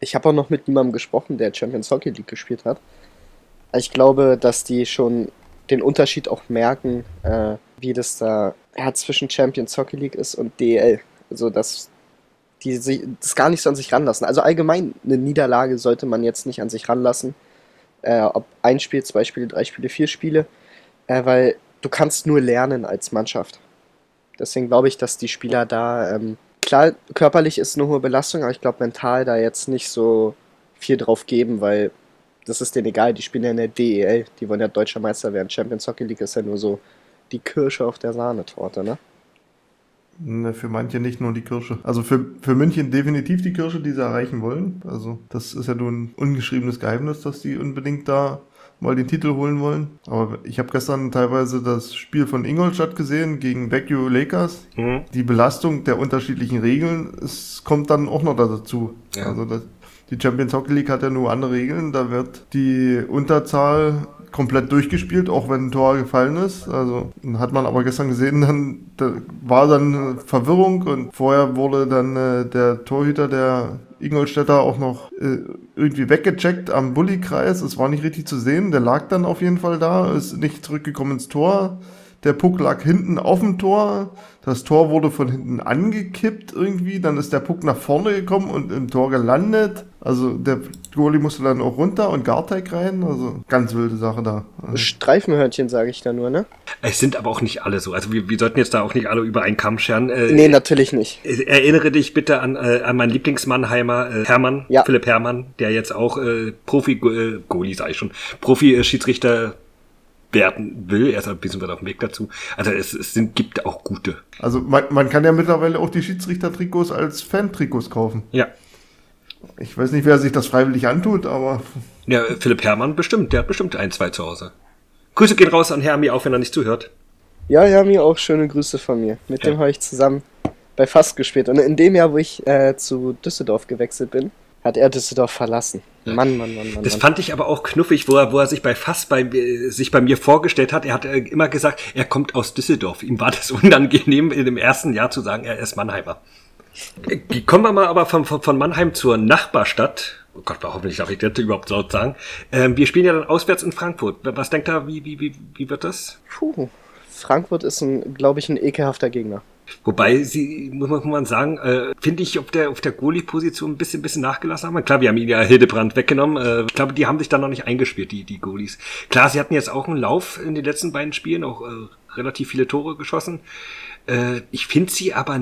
ich habe auch noch mit jemandem gesprochen, der Champions Hockey League gespielt hat. Ich glaube, dass die schon den Unterschied auch merken, äh, wie das da ja, zwischen Champions Hockey League ist und DL. Also, dass die das gar nicht so an sich ranlassen. Also allgemein eine Niederlage sollte man jetzt nicht an sich ranlassen. Äh, ob ein Spiel, zwei Spiele, drei Spiele, vier Spiele. Äh, weil du kannst nur lernen als Mannschaft. Deswegen glaube ich, dass die Spieler da, ähm, klar, körperlich ist eine hohe Belastung, aber ich glaube mental da jetzt nicht so viel drauf geben, weil das ist denen egal, die spielen ja in der DEL, die wollen ja deutscher Meister werden. Champions Hockey League ist ja nur so die Kirsche auf der Sahnetorte, ne? Ne, für manche nicht nur die Kirsche. Also für, für München definitiv die Kirsche, die sie erreichen wollen. Also das ist ja nur ein ungeschriebenes Geheimnis, dass die unbedingt da mal den Titel holen wollen. Aber ich habe gestern teilweise das Spiel von Ingolstadt gesehen gegen Backview Lakers. Mhm. Die Belastung der unterschiedlichen Regeln, es kommt dann auch noch dazu. Ja. Also das, Die Champions Hockey League hat ja nur andere Regeln. Da wird die Unterzahl komplett durchgespielt, auch wenn ein Tor gefallen ist. Also hat man aber gestern gesehen, dann da war dann Verwirrung und vorher wurde dann äh, der Torhüter der Ingolstädter auch noch äh, irgendwie weggecheckt am Bullykreis. Es war nicht richtig zu sehen. Der lag dann auf jeden Fall da, ist nicht zurückgekommen ins Tor. Der Puck lag hinten auf dem Tor. Das Tor wurde von hinten angekippt irgendwie. Dann ist der Puck nach vorne gekommen und im Tor gelandet. Also der Goalie musste dann auch runter und Garteig rein. Also ganz wilde Sache da. Streifenhörnchen sage ich da nur, ne? Es sind aber auch nicht alle so. Also wir, wir sollten jetzt da auch nicht alle über einen Kamm scheren. Äh, nee, natürlich nicht. Erinnere dich bitte an, äh, an meinen Lieblingsmannheimer äh, Hermann, ja. Philipp Hermann, der jetzt auch äh, Profi-Goalie, äh, sage ich schon, Profi-Schiedsrichter werden will. Er ist ein bisschen auf dem Weg dazu. Also es, es sind, gibt auch gute. Also man, man kann ja mittlerweile auch die Schiedsrichter-Trikots als Fan-Trikots kaufen. Ja. Ich weiß nicht, wer sich das freiwillig antut, aber. Ja, Philipp Herrmann bestimmt, der hat bestimmt ein, zwei zu Hause. Grüße gehen raus an Hermi, auch wenn er nicht zuhört. Ja, Hermi, auch schöne Grüße von mir. Mit ja. dem habe ich zusammen bei Fast gespielt. Und in dem Jahr, wo ich äh, zu Düsseldorf gewechselt bin, hat er Düsseldorf verlassen. Mann, Mann, Mann, Mann. Das fand ich aber auch knuffig, wo er, wo er sich bei Fast bei, sich bei mir vorgestellt hat. Er hat äh, immer gesagt, er kommt aus Düsseldorf. Ihm war das unangenehm, in dem ersten Jahr zu sagen, er ist Mannheimer. Kommen wir mal aber von, von, von Mannheim zur Nachbarstadt. Oh Gott, hoffentlich darf ich das überhaupt so sagen. Ähm, wir spielen ja dann auswärts in Frankfurt. Was denkt er, wie, wie, wie, wie wird das? Puh. Frankfurt ist, ein, glaube ich, ein ekelhafter Gegner. Wobei sie, muss man, muss man sagen, äh, finde ich auf der, auf der Goalie-Position ein bisschen, bisschen nachgelassen haben. Klar, wir haben ihn ja Hildebrand weggenommen. Äh, ich glaube, die haben sich da noch nicht eingespielt, die, die Goalies. Klar, sie hatten jetzt auch einen Lauf in den letzten beiden Spielen, auch äh, relativ viele Tore geschossen. Äh, ich finde sie aber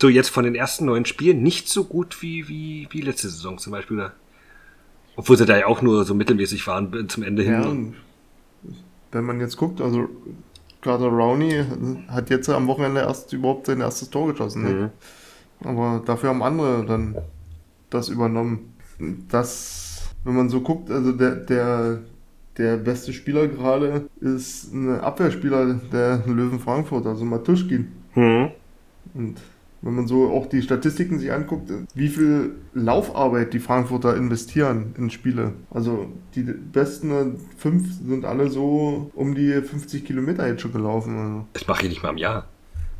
so jetzt von den ersten neun Spielen nicht so gut wie, wie, wie letzte Saison zum Beispiel. Obwohl sie da ja auch nur so mittelmäßig waren zum Ende hin. Ja, wenn man jetzt guckt, also gerade Rowney hat jetzt am Wochenende erst überhaupt sein erstes Tor geschossen. Mhm. Aber dafür haben andere dann das übernommen. Das, wenn man so guckt, also der, der, der beste Spieler gerade ist ein Abwehrspieler der Löwen Frankfurt, also Matuschkin. Mhm. Und wenn man so auch die Statistiken sich anguckt, wie viel Laufarbeit die Frankfurter investieren in Spiele. Also die besten fünf sind alle so um die 50 Kilometer jetzt schon gelaufen. Also. Das mache ich nicht mal im Jahr.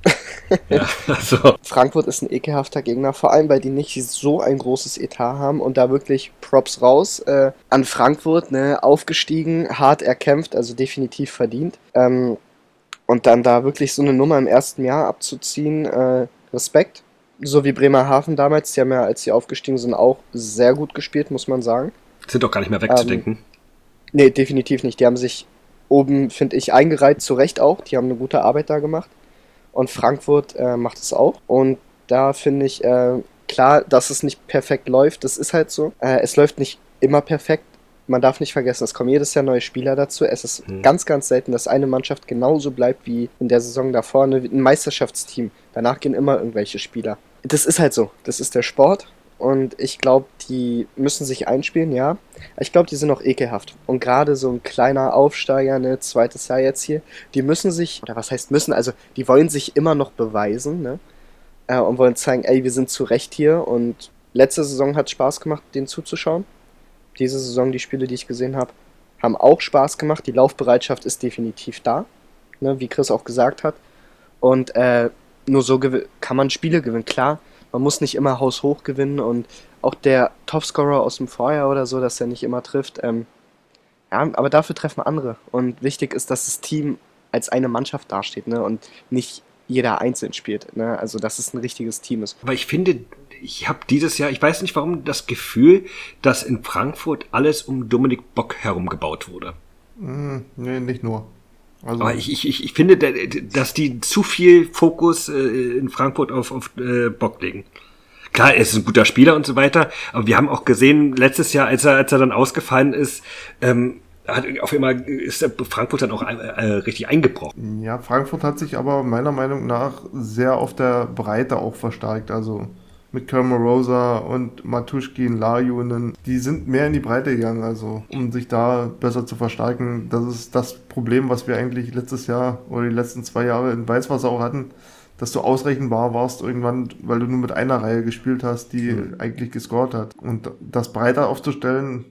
ja, also. Frankfurt ist ein ekelhafter Gegner, vor allem weil die nicht so ein großes Etat haben und da wirklich Props raus äh, an Frankfurt, ne, aufgestiegen, hart erkämpft, also definitiv verdient. Ähm, und dann da wirklich so eine Nummer im ersten Jahr abzuziehen, äh, Respekt. So wie Bremerhaven damals, die haben ja, als sie aufgestiegen sind, auch sehr gut gespielt, muss man sagen. Sind doch gar nicht mehr wegzudenken. Ähm, nee, definitiv nicht. Die haben sich oben, finde ich, eingereiht, zu Recht auch. Die haben eine gute Arbeit da gemacht. Und Frankfurt äh, macht es auch. Und da finde ich, äh, klar, dass es nicht perfekt läuft, das ist halt so. Äh, es läuft nicht immer perfekt, man darf nicht vergessen, es kommen jedes Jahr neue Spieler dazu. Es ist mhm. ganz, ganz selten, dass eine Mannschaft genauso bleibt wie in der Saison davor. Ein Meisterschaftsteam. Danach gehen immer irgendwelche Spieler. Das ist halt so. Das ist der Sport. Und ich glaube, die müssen sich einspielen, ja. Ich glaube, die sind auch ekelhaft. Und gerade so ein kleiner Aufsteiger, ne, zweites Jahr jetzt hier, die müssen sich, oder was heißt müssen, also die wollen sich immer noch beweisen, ne? Äh, und wollen zeigen, ey, wir sind zu Recht hier. Und letzte Saison hat Spaß gemacht, denen zuzuschauen diese Saison, die Spiele, die ich gesehen habe, haben auch Spaß gemacht. Die Laufbereitschaft ist definitiv da, ne, wie Chris auch gesagt hat. Und äh, nur so kann man Spiele gewinnen. Klar, man muss nicht immer haushoch gewinnen und auch der Topscorer aus dem Vorjahr oder so, dass er nicht immer trifft. Ähm, ja, aber dafür treffen andere. Und wichtig ist, dass das Team als eine Mannschaft dasteht ne, und nicht jeder einzeln spielt. Ne? Also, dass es ein richtiges Team ist. Aber ich finde, ich habe dieses Jahr, ich weiß nicht warum, das Gefühl, dass in Frankfurt alles um Dominik Bock herum gebaut wurde. Mm, nee, nicht nur. Also Aber ich, ich, ich finde, dass die zu viel Fokus äh, in Frankfurt auf, auf äh, Bock legen. Klar, er ist ein guter Spieler und so weiter, aber wir haben auch gesehen, letztes Jahr, als er, als er dann ausgefallen ist, ähm, hat auf einmal ist Frankfurt dann auch äh, richtig eingebrochen. Ja, Frankfurt hat sich aber meiner Meinung nach sehr auf der Breite auch verstärkt. Also mit Rosa und Matuschkin, Lajunen, die sind mehr in die Breite gegangen, also um sich da besser zu verstärken. Das ist das Problem, was wir eigentlich letztes Jahr oder die letzten zwei Jahre in Weißwasser auch hatten, dass du ausrechenbar warst irgendwann, weil du nur mit einer Reihe gespielt hast, die mhm. eigentlich gescored hat. Und das breiter aufzustellen,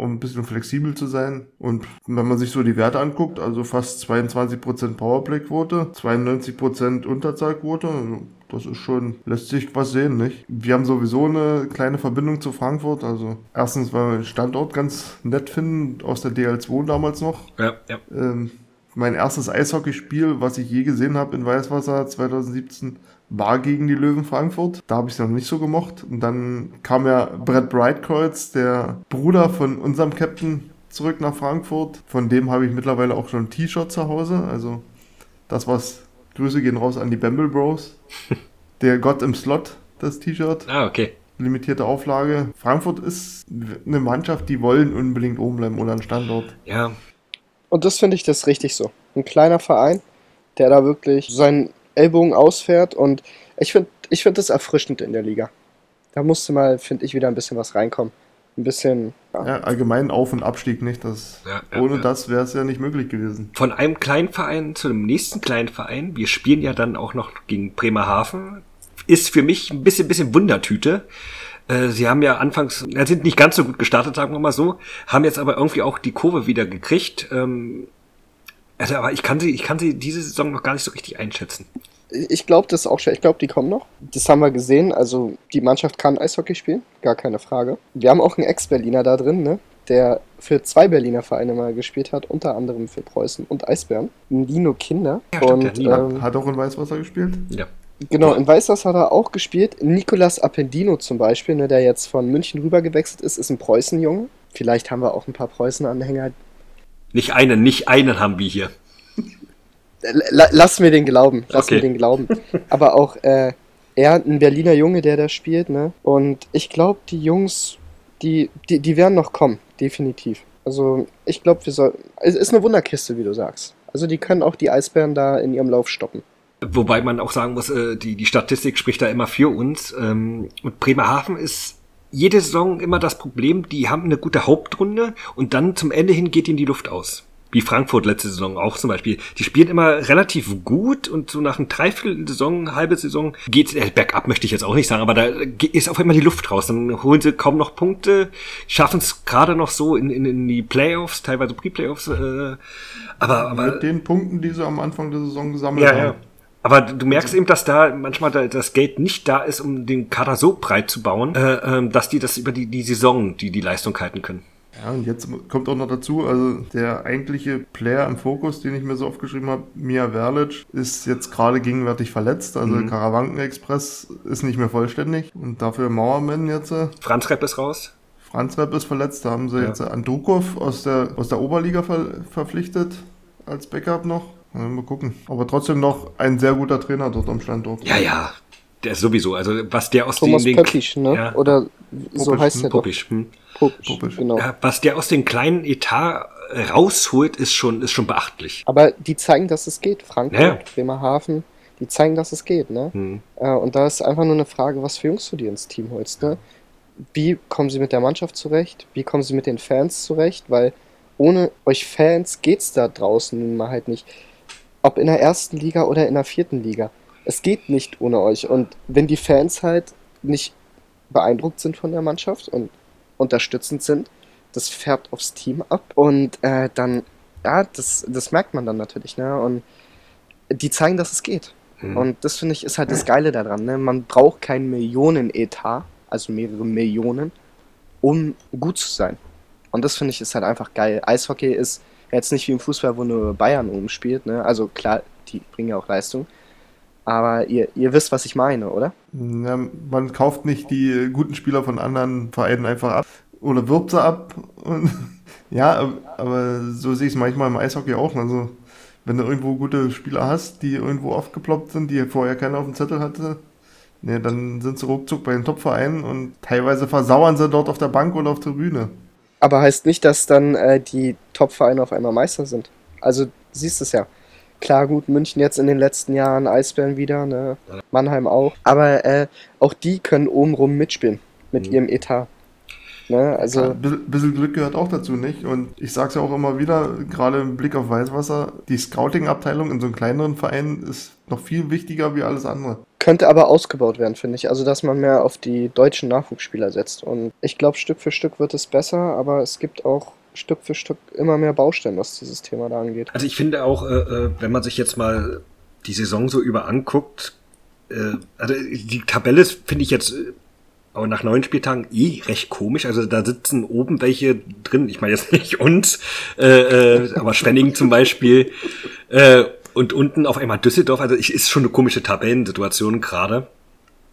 um ein bisschen flexibel zu sein. Und wenn man sich so die Werte anguckt, also fast 22% Powerplay-Quote, 92% Unterzahlquote, also das ist schon, lässt sich was sehen, nicht? Wir haben sowieso eine kleine Verbindung zu Frankfurt. Also erstens, weil wir den Standort ganz nett finden, aus der DL2 damals noch. Ja, ja. Ähm, mein erstes Eishockeyspiel, was ich je gesehen habe in Weißwasser 2017, war gegen die Löwen Frankfurt. Da habe ich es noch nicht so gemocht. Und dann kam ja Brett Breitkreuz, der Bruder von unserem Captain, zurück nach Frankfurt. Von dem habe ich mittlerweile auch schon ein T-Shirt zu Hause. Also das, was Grüße gehen raus an die Bamble Bros. Der Gott im Slot, das T-Shirt. Ah, okay. Limitierte Auflage. Frankfurt ist eine Mannschaft, die wollen unbedingt oben bleiben oder ein Standort. Ja. Und das finde ich das richtig so. Ein kleiner Verein, der da wirklich seinen Ellbogen ausfährt und ich finde ich find das erfrischend in der Liga. Da musste mal, finde ich, wieder ein bisschen was reinkommen. Ein bisschen. Ja, ja allgemein Auf- und Abstieg nicht. Das, ja, ja, ohne das wäre es ja nicht möglich gewesen. Von einem kleinen Verein zu einem nächsten kleinen Verein. Wir spielen ja dann auch noch gegen Bremerhaven. Ist für mich ein bisschen, bisschen Wundertüte. Äh, sie haben ja anfangs, sind nicht ganz so gut gestartet, sagen wir mal so, haben jetzt aber irgendwie auch die Kurve wieder gekriegt. Ähm, also, aber ich kann sie, ich kann sie diese Saison noch gar nicht so richtig einschätzen. Ich glaube das auch schon. Ich glaube, die kommen noch. Das haben wir gesehen. Also die Mannschaft kann Eishockey spielen, gar keine Frage. Wir haben auch einen Ex-Berliner da drin, ne? der für zwei Berliner Vereine mal gespielt hat, unter anderem für Preußen und Eisbären. Nino Kinder. Ja, und, ähm, hat auch in Weißwasser gespielt? Ja. Genau, in Weißwasser hat er auch gespielt. Nicolas Appendino zum Beispiel, ne, der jetzt von München rüber gewechselt ist, ist ein Preußenjunge. Vielleicht haben wir auch ein paar Preußen-Anhänger, nicht einen, nicht einen haben wir hier. Lass mir den glauben, lass okay. mir den glauben. Aber auch äh, er, ein Berliner Junge, der da spielt, ne? Und ich glaube, die Jungs, die, die, die werden noch kommen, definitiv. Also ich glaube, wir sollten. Es ist eine Wunderkiste, wie du sagst. Also die können auch die Eisbären da in ihrem Lauf stoppen. Wobei man auch sagen muss, äh, die, die Statistik spricht da immer für uns. Ähm, und Bremerhaven ist jede Saison immer das Problem, die haben eine gute Hauptrunde und dann zum Ende hin geht ihnen die Luft aus. Wie Frankfurt letzte Saison auch zum Beispiel. Die spielen immer relativ gut und so nach einer Dreiviertel-Saison, halbe Saison geht äh, bergab, möchte ich jetzt auch nicht sagen, aber da ist auf einmal die Luft raus. Dann holen sie kaum noch Punkte, schaffen es gerade noch so in, in, in die Playoffs, teilweise Pre-Playoffs. Äh, aber, aber mit den Punkten, die sie am Anfang der Saison gesammelt ja, haben. Ja. Aber du merkst eben, dass da manchmal das Geld nicht da ist, um den Kader so breit zu bauen, äh, ähm, dass die das über die, die Saison, die die Leistung halten können. Ja, und jetzt kommt auch noch dazu, also der eigentliche Player im Fokus, den ich mir so aufgeschrieben habe, Mia Verlic, ist jetzt gerade gegenwärtig verletzt. Also mhm. Karawanken Express ist nicht mehr vollständig. Und dafür Mauermann jetzt. Äh, Franz Repp ist raus. Franz Repp ist verletzt. Da haben sie ja. jetzt Andrukov aus der, aus der Oberliga ver verpflichtet als Backup noch. Mal gucken. Aber trotzdem noch ein sehr guter Trainer dort am Standort. Ja, ja. Der ist sowieso. Also was der aus Thomas den... Pöppisch, ne? Ja. Oder so Popisch, heißt der Popisch, doch. Hm. Popisch, Popisch. genau. Ja, was der aus den kleinen Etat rausholt, ist schon, ist schon beachtlich. Aber die zeigen, dass es geht. Frankfurt, ja. Bremerhaven, die zeigen, dass es geht, ne? Hm. Äh, und da ist einfach nur eine Frage, was für Jungs du dir ins Team holst, ne? Wie kommen sie mit der Mannschaft zurecht? Wie kommen sie mit den Fans zurecht? Weil ohne euch Fans geht's da draußen nun mal halt nicht ob in der ersten Liga oder in der vierten Liga. Es geht nicht ohne euch. Und wenn die Fans halt nicht beeindruckt sind von der Mannschaft und unterstützend sind, das färbt aufs Team ab. Und äh, dann, ja, das, das merkt man dann natürlich. Ne? Und die zeigen, dass es geht. Mhm. Und das finde ich ist halt das Geile daran. Ne? Man braucht keinen Millionen-Etat, also mehrere Millionen, um gut zu sein. Und das finde ich ist halt einfach geil. Eishockey ist Jetzt nicht wie im Fußball, wo nur Bayern oben spielt, ne? Also klar, die bringen ja auch Leistung. Aber ihr, ihr wisst, was ich meine, oder? Ja, man kauft nicht die guten Spieler von anderen Vereinen einfach ab oder wirbt sie ab. Und, ja, aber so sehe ich es manchmal im Eishockey auch. Also, wenn du irgendwo gute Spieler hast, die irgendwo aufgeploppt sind, die vorher keiner auf dem Zettel hatte, ne, dann sind sie ruckzuck bei den Top-Vereinen und teilweise versauern sie dort auf der Bank oder auf der Bühne. Aber heißt nicht, dass dann äh, die Top-Vereine auf einmal Meister sind. Also siehst es ja. Klar, gut, München jetzt in den letzten Jahren, Eisbären wieder, ne? Mannheim auch. Aber äh, auch die können obenrum mitspielen mit mhm. ihrem Etat. Ne? Also Ein bisschen, bisschen Glück gehört auch dazu, nicht? Und ich sag's ja auch immer wieder, gerade im Blick auf Weißwasser, die Scouting-Abteilung in so einem kleineren Verein ist noch viel wichtiger wie alles andere. könnte aber ausgebaut werden, finde ich. Also dass man mehr auf die deutschen Nachwuchsspieler setzt. Und ich glaube, Stück für Stück wird es besser, aber es gibt auch Stück für Stück immer mehr Baustellen, was dieses Thema da angeht. Also ich finde auch, äh, äh, wenn man sich jetzt mal die Saison so über anguckt, äh, also die Tabelle finde ich jetzt äh, aber nach neun Spieltagen eh recht komisch. Also da sitzen oben welche drin. Ich meine jetzt nicht uns, äh, äh, aber Schwenning zum Beispiel. Und unten auf einmal Düsseldorf. Also ich, ist schon eine komische Tabellensituation gerade.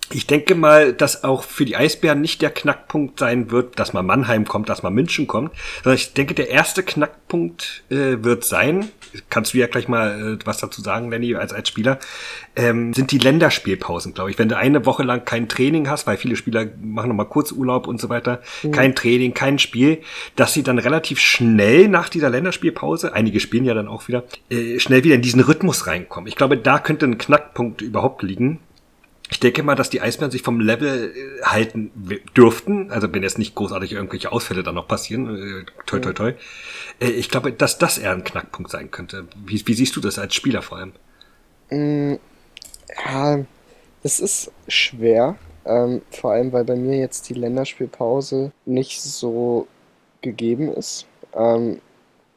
Ich denke mal, dass auch für die Eisbären nicht der Knackpunkt sein wird, dass mal Mannheim kommt, dass mal München kommt, sondern ich denke, der erste Knackpunkt äh, wird sein, kannst du ja gleich mal äh, was dazu sagen, Lenny, als, als Spieler, ähm, sind die Länderspielpausen, glaube ich. Wenn du eine Woche lang kein Training hast, weil viele Spieler machen nochmal Kurzurlaub und so weiter, kein Training, kein Spiel, dass sie dann relativ schnell nach dieser Länderspielpause, einige spielen ja dann auch wieder, äh, schnell wieder in diesen Rhythmus reinkommen. Ich glaube, da könnte ein Knackpunkt überhaupt liegen. Ich denke mal, dass die Eisbären sich vom Level äh, halten dürften. Also wenn jetzt nicht großartig irgendwelche Ausfälle dann noch passieren. Äh, toi, toi, toi. Äh, ich glaube, dass das eher ein Knackpunkt sein könnte. Wie, wie siehst du das als Spieler vor allem? Mm, Ja, das ist schwer. Ähm, vor allem, weil bei mir jetzt die Länderspielpause nicht so gegeben ist. Ähm,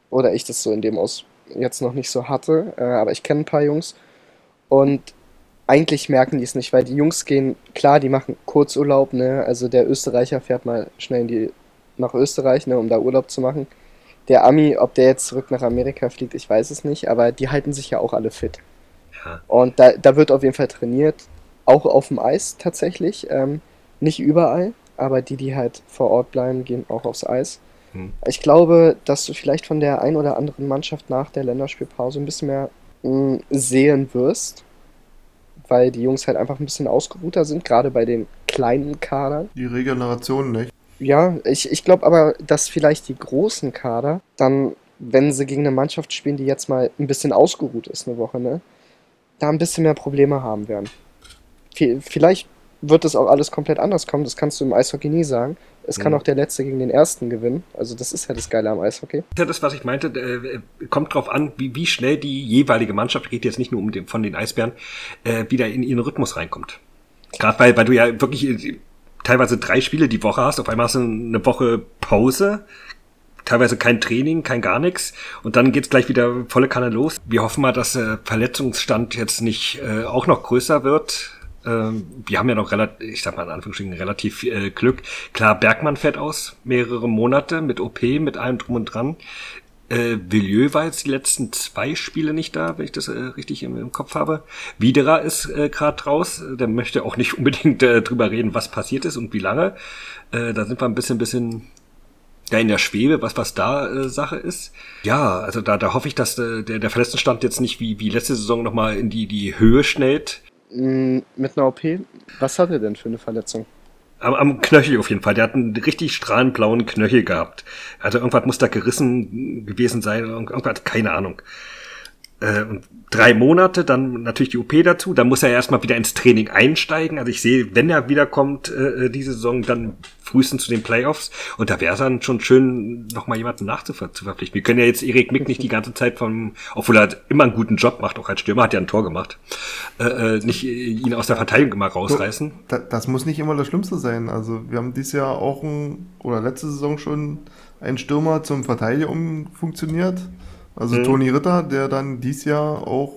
oder ich das so in dem Aus jetzt noch nicht so hatte. Äh, aber ich kenne ein paar Jungs und eigentlich merken die es nicht, weil die Jungs gehen, klar, die machen Kurzurlaub, ne? Also der Österreicher fährt mal schnell in die, nach Österreich, ne, um da Urlaub zu machen. Der Ami, ob der jetzt zurück nach Amerika fliegt, ich weiß es nicht, aber die halten sich ja auch alle fit. Ja. Und da, da wird auf jeden Fall trainiert, auch auf dem Eis tatsächlich. Ähm, nicht überall, aber die, die halt vor Ort bleiben, gehen auch aufs Eis. Hm. Ich glaube, dass du vielleicht von der ein oder anderen Mannschaft nach der Länderspielpause ein bisschen mehr mh, sehen wirst, weil die Jungs halt einfach ein bisschen ausgeruhter sind, gerade bei den kleinen Kadern. Die Regeneration, nicht? Ja, ich, ich glaube aber, dass vielleicht die großen Kader dann, wenn sie gegen eine Mannschaft spielen, die jetzt mal ein bisschen ausgeruht ist, eine Woche, ne, da ein bisschen mehr Probleme haben werden. Vi- Vielleicht wird das auch alles komplett anders kommen, das kannst du im Eishockey nie sagen. Es kann Mhm. auch der Letzte gegen den Ersten gewinnen. Also das ist ja das Geile am Eishockey. Das ist ja das, was ich meinte, äh, kommt drauf an, wie, wie schnell die jeweilige Mannschaft, geht jetzt nicht nur um den, von den Eisbären, äh, wieder in ihren Rhythmus reinkommt. Gerade weil, weil du ja wirklich äh, teilweise drei Spiele die Woche hast, auf einmal hast du eine Woche Pause, teilweise kein Training, kein gar nichts und dann geht's gleich wieder volle Kanne los. Wir hoffen mal, dass der Verletzungsstand jetzt nicht äh, auch noch größer wird. Ähm, wir haben ja noch relativ, ich sag mal in Anführungsstrichen, relativ äh, Glück. Klar, Bergmann fährt aus, mehrere Monate mit OP, mit allem drum und dran. Äh, Villieu war jetzt die letzten zwei Spiele nicht da, wenn ich das äh, richtig im, im Kopf habe. Widerer ist äh, gerade raus. Der möchte auch nicht unbedingt äh, drüber reden, was passiert ist und wie lange. Äh, da sind wir ein bisschen, bisschen ja, in der Schwebe, was, was da äh, Sache ist. Ja, also da, da hoffe ich, dass äh, der, der Verletztenstand jetzt nicht wie, wie letzte Saison nochmal in die, die Höhe schnellt. Mm, Mit einer OP, was hat er denn für eine Verletzung? Am, am Knöchel auf jeden Fall. Der hat einen richtig strahlend blauen Knöchel gehabt. Also irgendwas muss da gerissen gewesen sein. Irgendwas, keine Ahnung. Äh, und drei Monate, dann natürlich die OP dazu. Dann muss er erstmal wieder ins Training einsteigen. Also ich sehe, wenn er wiederkommt, äh, diese Saison, dann frühestens zu den Playoffs. Und da wäre es dann schon schön, nochmal jemanden nachzuverpflichten. Wir können ja jetzt Erik Mick nicht die ganze Zeit vom, obwohl er immer einen guten Job macht, auch als Stürmer hat ja ein Tor gemacht, äh, äh, nicht äh, ihn aus der Verteidigung immer rausreißen. Da, das muss nicht immer das Schlimmste sein. Also wir haben dieses Jahr auch ein, oder letzte Saison schon einen Stürmer zum Verteidiger umfunktioniert. Also Mhm. Toni Ritter, der dann dieses Jahr auch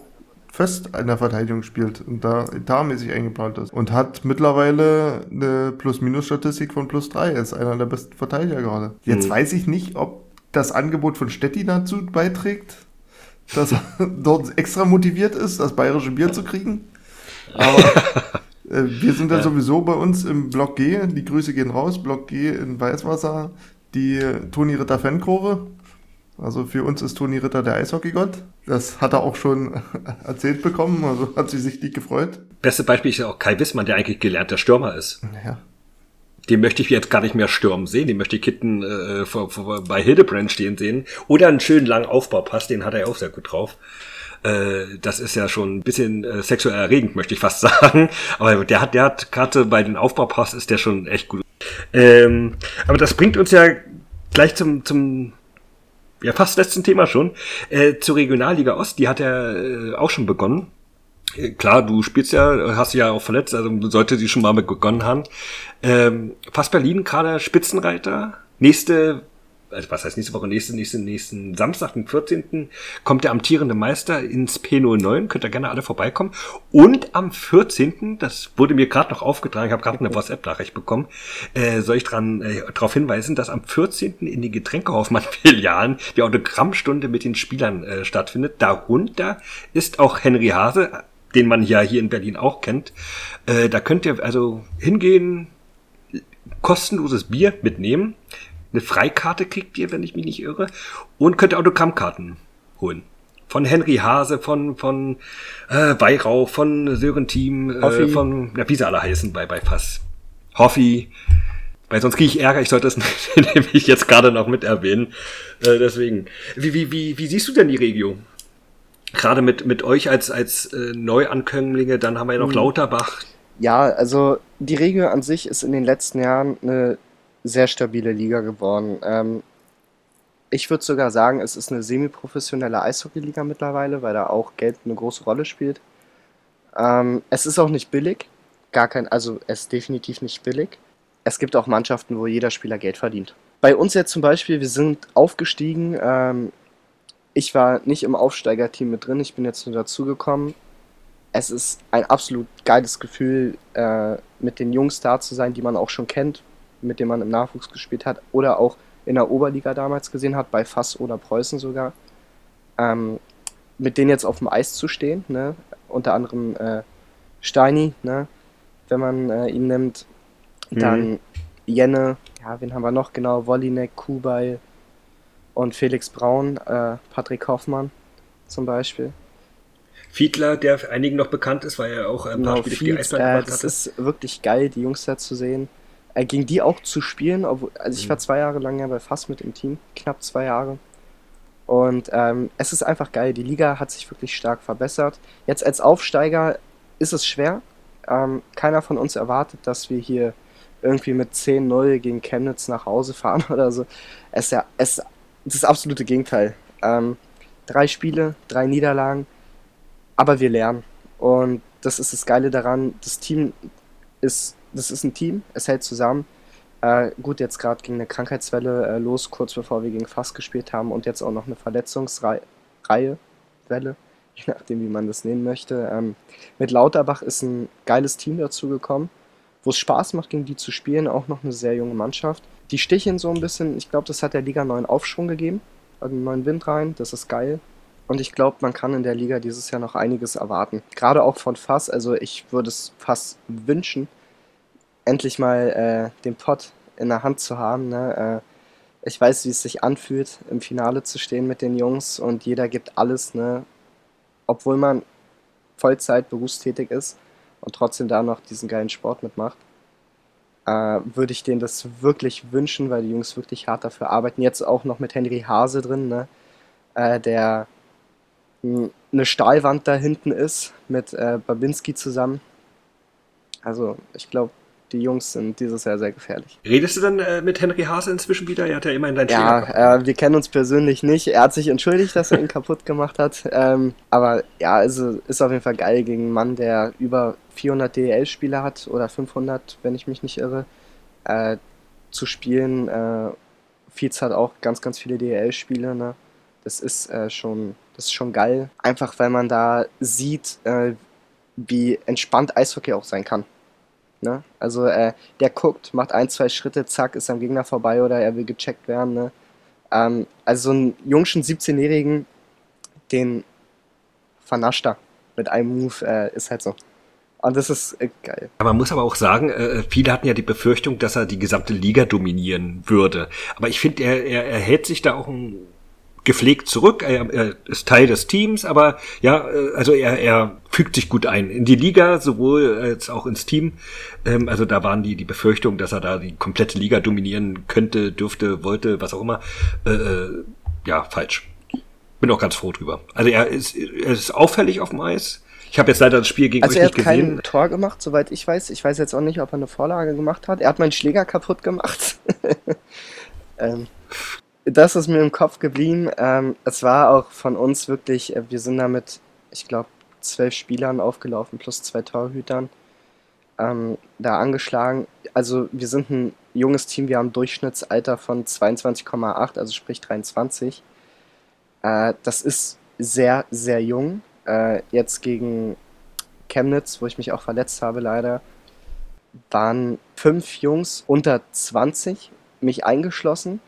fest in der Verteidigung spielt und da etatmäßig eingeplant ist. Und hat mittlerweile eine Plus-Minus-Statistik von plus drei. Ist einer der besten Verteidiger gerade. Jetzt Mhm. weiß ich nicht, ob das Angebot von Stetti dazu beiträgt, dass er dort extra motiviert ist, das bayerische Bier zu kriegen. Aber äh, wir sind ja, sowieso bei uns im Block G. Die Grüße gehen raus. Block G in Weißwasser. Die Toni Ritter Fankurve. Also für uns ist Toni Ritter der Eishockeygott. Das hat er auch schon erzählt bekommen. Also hat sie sich nicht gefreut. Beste Beispiel ist ja auch Kai Wissmann, der eigentlich gelernter Stürmer ist. Ja. Den möchte ich jetzt gar nicht mehr stürmen sehen. Den möchte ich Kitten äh, vor, vor, bei Hildebrand stehen sehen. Oder einen schönen langen Aufbaupass, den hat er auch sehr gut drauf. Äh, das ist ja schon ein bisschen äh, sexuell erregend, möchte ich fast sagen. Aber der hat, der hat gerade bei den Aufbaupass ist der schon echt gut. Ähm, aber das bringt uns ja gleich zum, zum ja, fast letzten Thema schon, äh, zur Regionalliga Ost, die hat ja äh, auch schon begonnen. Äh, klar, du spielst ja, hast ja auch verletzt, also sollte sie schon mal begonnen haben. Ähm, fast Berlin, gerade Spitzenreiter. Nächste also was heißt nächste Woche, nächste, nächste, nächsten Samstag, den 14. kommt der amtierende Meister ins P09, könnt ihr gerne alle vorbeikommen. Und am 14., das wurde mir gerade noch aufgetragen, ich habe gerade eine WhatsApp-Nachricht bekommen, äh, soll ich dran äh, darauf hinweisen, dass am 14. in den Getränkehoffmann-Filialen die Autogrammstunde mit den Spielern äh, stattfindet. Darunter ist auch Henry Hase, den man ja hier in Berlin auch kennt. Äh, da könnt ihr also hingehen, kostenloses Bier mitnehmen eine Freikarte kriegt ihr, wenn ich mich nicht irre, und könnt Autogrammkarten holen. Von Henry Hase, von, von äh, Weihrauch, von Sören Team, äh, von, ja, wie sie alle heißen bei, bei Fass. Hoffi, weil sonst kriege ich Ärger, ich sollte es nämlich jetzt gerade noch mit erwähnen. Äh, deswegen. Wie, wie, wie, wie siehst du denn die Regio? Gerade mit, mit euch als, als äh, Neuankömmlinge, dann haben wir ja noch hm. Lauterbach. Ja, also die Regio an sich ist in den letzten Jahren eine sehr stabile Liga geworden. Ähm, ich würde sogar sagen, es ist eine semi-professionelle Eishockey-Liga mittlerweile, weil da auch Geld eine große Rolle spielt. Ähm, es ist auch nicht billig. Gar kein, also es ist definitiv nicht billig. Es gibt auch Mannschaften, wo jeder Spieler Geld verdient. Bei uns jetzt zum Beispiel, wir sind aufgestiegen. Ähm, ich war nicht im Aufsteigerteam mit drin, ich bin jetzt nur dazugekommen. Es ist ein absolut geiles Gefühl, äh, mit den Jungs da zu sein, die man auch schon kennt, mit dem man im Nachwuchs gespielt hat oder auch in der Oberliga damals gesehen hat, bei Fass oder Preußen sogar. Ähm, mit denen jetzt auf dem Eis zu stehen, ne? unter anderem äh, Steini, ne? wenn man äh, ihn nimmt, dann mhm. Jenne, ja, wen haben wir noch genau, Wollinek, Kubay und Felix Braun, äh, Patrick Hoffmann zum Beispiel. Fiedler, der einigen noch bekannt ist, weil er auch ein paar genau, Spiele für die Eisbären äh, Das ist wirklich geil, die Jungs da zu sehen äh, gegen die auch zu spielen. Obwohl, also ich war mhm. zwei Jahre lang ja bei Fass mit im Team, knapp zwei Jahre. Und ähm, es ist einfach geil. Die Liga hat sich wirklich stark verbessert. Jetzt als Aufsteiger ist es schwer. Ähm, keiner von uns erwartet, dass wir hier irgendwie mit 10-0 gegen Chemnitz nach Hause fahren oder so. Es ist ja es, das, ist das absolute Gegenteil. Ähm, drei Spiele, drei Niederlagen, aber wir lernen. Und das ist das Geile daran. Das Team ist das ist ein Team, es hält zusammen. Äh, gut, jetzt gerade ging eine Krankheitswelle äh, los, kurz bevor wir gegen Fass gespielt haben und jetzt auch noch eine Verletzungsreihe, Welle, je nachdem, wie man das nennen möchte. Ähm, mit Lauterbach ist ein geiles Team dazu gekommen, wo es Spaß macht, gegen die zu spielen, auch noch eine sehr junge Mannschaft. Die sticheln so ein bisschen, ich glaube, das hat der Liga neuen Aufschwung gegeben, einen neuen Wind rein, das ist geil. Und ich glaube, man kann in der Liga dieses Jahr noch einiges erwarten. Gerade auch von Fass, also ich würde es Fass wünschen, endlich mal äh, den Pott in der Hand zu haben. Ne? Äh, ich weiß, wie es sich anfühlt, im Finale zu stehen mit den Jungs und jeder gibt alles, ne? obwohl man Vollzeit berufstätig ist und trotzdem da noch diesen geilen Sport mitmacht. Äh, würde ich denen das wirklich wünschen, weil die Jungs wirklich hart dafür arbeiten. Jetzt auch noch mit Henry Hase drin, ne? Äh, der eine Stahlwand da hinten ist mit äh, Babinski zusammen. Also ich glaube, die Jungs sind dieses Jahr sehr gefährlich. Redest du dann äh, mit Henry Hase inzwischen wieder? Er hat ja immerhin dein Ja, äh, wir kennen uns persönlich nicht. Er hat sich entschuldigt, dass er ihn kaputt gemacht hat. Ähm, aber ja, also ist auf jeden Fall geil gegen einen Mann, der über 400 DEL-Spiele hat oder 500, wenn ich mich nicht irre, äh, zu spielen. Äh, Fietz hat auch ganz, ganz viele DEL-Spiele. Ne? Das ist äh, schon, das ist schon geil. Einfach weil man da sieht, äh, wie entspannt Eishockey auch sein kann. Ne? Also äh, der guckt, macht ein, zwei Schritte, zack, ist am Gegner vorbei oder er will gecheckt werden. Ne? Ähm, also so einen jungschen 17-Jährigen, den vernascht er mit einem Move, äh, ist halt so. Und das ist äh, geil. Aber man muss aber auch sagen, äh, viele hatten ja die Befürchtung, dass er die gesamte Liga dominieren würde. Aber ich finde, er, er, er hält sich da auch ein gepflegt zurück. Er, er ist Teil des Teams, aber ja, äh, also er, er fügt sich gut ein in die Liga, sowohl als auch ins Team. Ähm, also da waren die die Befürchtungen, dass er da die komplette Liga dominieren könnte, dürfte, wollte, was auch immer. Äh, äh, ja, falsch. Bin auch ganz froh drüber. Also er ist, er ist auffällig auf dem Eis. Ich habe jetzt leider das Spiel gegen Also euch er hat nicht kein gesehen. Tor gemacht, soweit ich weiß. Ich weiß jetzt auch nicht, ob er eine Vorlage gemacht hat. Er hat meinen Schläger kaputt gemacht. ähm, das ist mir im Kopf geblieben. Ähm, es war auch von uns wirklich, äh, wir sind da mit, ich glaube, zwölf Spielern aufgelaufen, plus zwei Torhütern. Ähm, da angeschlagen. Also wir sind ein junges Team, wir haben Durchschnittsalter von 22,8, also sprich 23. Äh, das ist sehr, sehr jung. Äh, jetzt gegen Chemnitz, wo ich mich auch verletzt habe leider, waren fünf Jungs unter 20, mich eingeschlossen.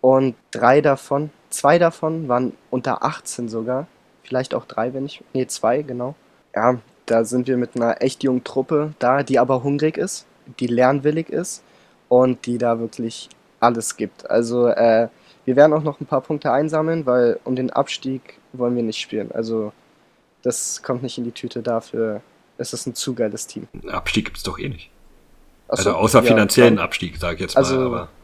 Und drei davon, zwei davon waren unter 18 sogar. Vielleicht auch drei, wenn ich. Nee, zwei, genau. Ja, da sind wir mit einer echt jungen Truppe da, die aber hungrig ist, die lernwillig ist und die da wirklich alles gibt. Also, äh, wir werden auch noch ein paar Punkte einsammeln, weil um den Abstieg wollen wir nicht spielen. Also, das kommt nicht in die Tüte dafür. Es ist ein zu geiles Team. Abstieg gibt's doch eh nicht. Achso, Also außer ja, finanziellen. Abstieg, sage ich jetzt Also, mal. Aber das- du,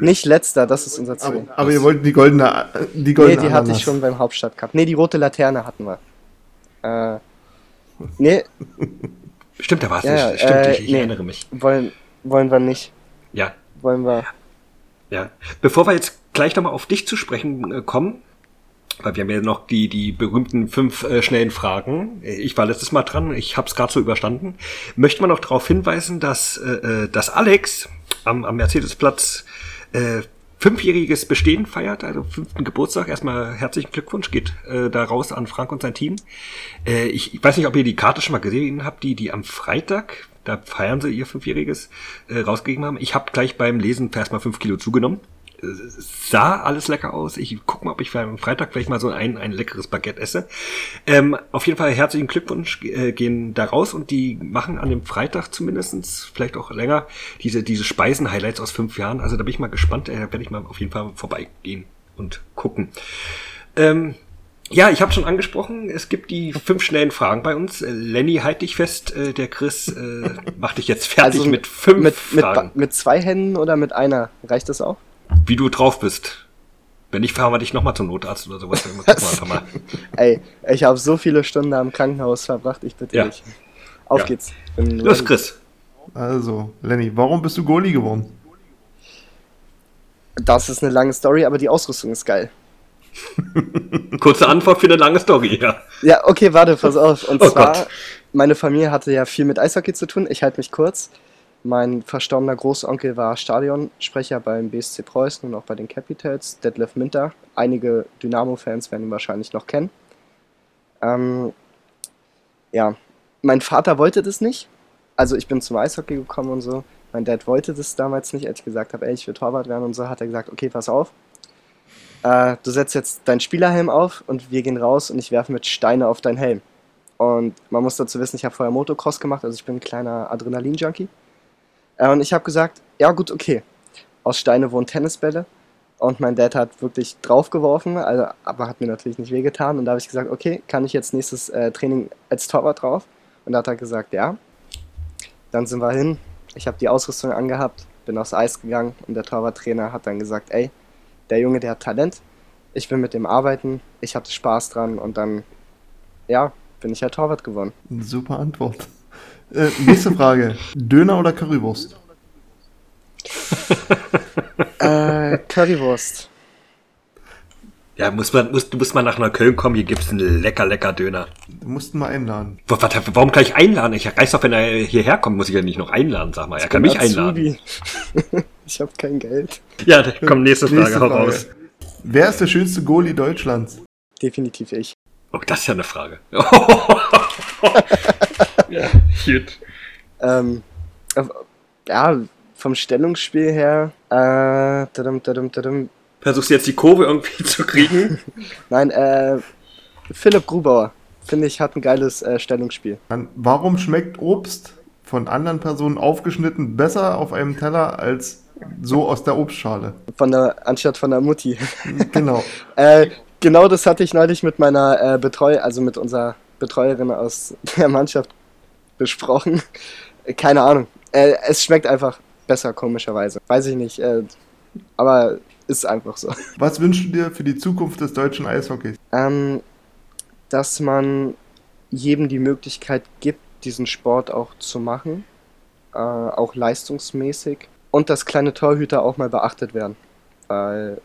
Nicht letzter, das ist unser Ziel. Aber, aber ihr wollt die goldene, die Nee, goldene die hatte Ananas. ich schon beim Hauptstadtcup. Nee, die rote Laterne hatten wir. Äh, nee, Stimmt, da war's Ja, nicht. Stimmt, äh, ich, ich nee. erinnere mich. wollen, wollen wir nicht. Ja, Wollen wir. ja. Bevor wir jetzt gleich nochmal auf dich zu sprechen äh, kommen, weil wir haben ja noch die, die berühmten fünf äh, schnellen Fragen. Ich war letztes Mal dran, ich habe es gerade so überstanden. Möchte man noch darauf hinweisen, dass, äh, äh, dass Alex am, am Mercedesplatz äh, fünfjähriges Bestehen feiert, also fünften Geburtstag. Erstmal herzlichen Glückwunsch geht äh, da raus an Frank und sein Team. Äh, ich, ich weiß nicht, ob ihr die Karte schon mal gesehen habt, die die am Freitag, da feiern sie ihr fünfjähriges, äh, rausgegeben haben. Ich habe gleich beim Lesen erstmal fünf Kilo zugenommen. Sah alles lecker aus. Ich guck mal, ob ich am Freitag vielleicht mal so ein, ein leckeres Baguette esse. Ähm, auf jeden Fall herzlichen Glückwunsch äh, gehen da raus und die machen an dem Freitag zumindestens vielleicht auch länger, diese, diese Speisen-Highlights aus fünf Jahren. Also da bin ich mal gespannt. Äh, da werde ich mal auf jeden Fall vorbeigehen und gucken. Ähm, ja, ich habe schon angesprochen, es gibt die fünf schnellen Fragen bei uns. Äh, Lenny, halt dich fest, äh, der Chris äh, macht dich jetzt fertig Also mit fünf Mit, mit, Fragen. mit zwei Händen oder mit einer? Reicht das auch? Wie du drauf bist. Wenn nicht, fahren wir dich nochmal zum Notarzt oder sowas. Gucken wir einfach mal. Ey, ich habe so viele Stunden am Krankenhaus verbracht, ich bitte Ja. dich. Auf Ja. geht's. Bin Los. Chris. Also, Lenny, warum bist du Goalie geworden? Das ist eine lange Story, aber die Ausrüstung ist geil. Kurze Antwort für eine lange Story, ja. Ja, okay, warte, pass auf. Und Oh zwar, Gott. meine Familie hatte ja viel mit Eishockey zu tun. Ich halte mich kurz. Mein verstorbener Großonkel war Stadionsprecher beim BSC Preußen und auch bei den Capitals, Detlef Minter. Einige Dynamo-Fans werden ihn wahrscheinlich noch kennen. Ähm, ja, mein Vater wollte das nicht. Also ich bin zum Eishockey gekommen und so. Mein Dad wollte das damals nicht, als ich gesagt habe, ey, ich will Torwart werden und so, hat er gesagt, okay, pass auf. Äh, du setzt jetzt deinen Spielerhelm auf und wir gehen raus und ich werfe mit Steine auf deinen Helm. Und man muss dazu wissen, ich habe vorher Motocross gemacht, also ich bin ein kleiner Adrenalin-Junkie. Äh, und ich habe gesagt, ja gut, okay. Aus Steine wurden Tennisbälle. Und mein Dad hat wirklich draufgeworfen, also, aber hat mir natürlich nicht wehgetan. Und da habe ich gesagt, okay, kann ich jetzt nächstes äh, Training als Torwart drauf? Und da hat er gesagt, ja. Dann sind wir hin. Ich habe die Ausrüstung angehabt, bin aufs Eis gegangen und der Torwarttrainer hat dann gesagt, ey, der Junge, der hat Talent. Ich will mit dem arbeiten. Ich hatte Spaß dran und dann, ja, bin ich ja Torwart geworden. Super Antwort. Äh, nächste Frage. Döner oder Currywurst? äh, Currywurst. Ja, muss man, muss, du musst mal nach Neukölln kommen, hier gibt's einen lecker, lecker Döner. Du musst ihn mal einladen. Wa- Was, warum gleich einladen? Ich reiß doch, wenn er hierher kommt, muss ich ja nicht noch einladen, sag mal. Er kann mich einladen. Azubi. ich habe kein Geld. Ja, komm, nächste Frage, Nächste hau Frage. raus. Wer ist der schönste Goalie Deutschlands? Definitiv ich. Oh, das ist ja eine Frage. ja, gut. Ähm, äh, ja, vom Stellungsspiel her, äh, tadam, tadam, tadam, Versuchst du jetzt die Kurve irgendwie zu kriegen? nein, äh, Philipp Grubauer, finde ich, hat ein geiles äh, Stellungsspiel. Dann, warum schmeckt Obst von anderen Personen aufgeschnitten besser auf einem Teller als so aus der Obstschale? Von der, anstatt von der Mutti. Genau. Äh, genau das hatte ich neulich mit meiner äh, Betreu, also mit unserer Betreuerin aus der Mannschaft besprochen. Äh, Keine Ahnung. Äh, es schmeckt einfach besser, komischerweise. Weiß ich nicht. Äh, aber ist einfach so. Was wünschst du dir für die Zukunft des deutschen Eishockeys? Ähm, dass man jedem die Möglichkeit gibt, diesen Sport auch zu machen, äh, auch leistungsmäßig. Und dass kleine Torhüter auch mal beachtet werden. Weil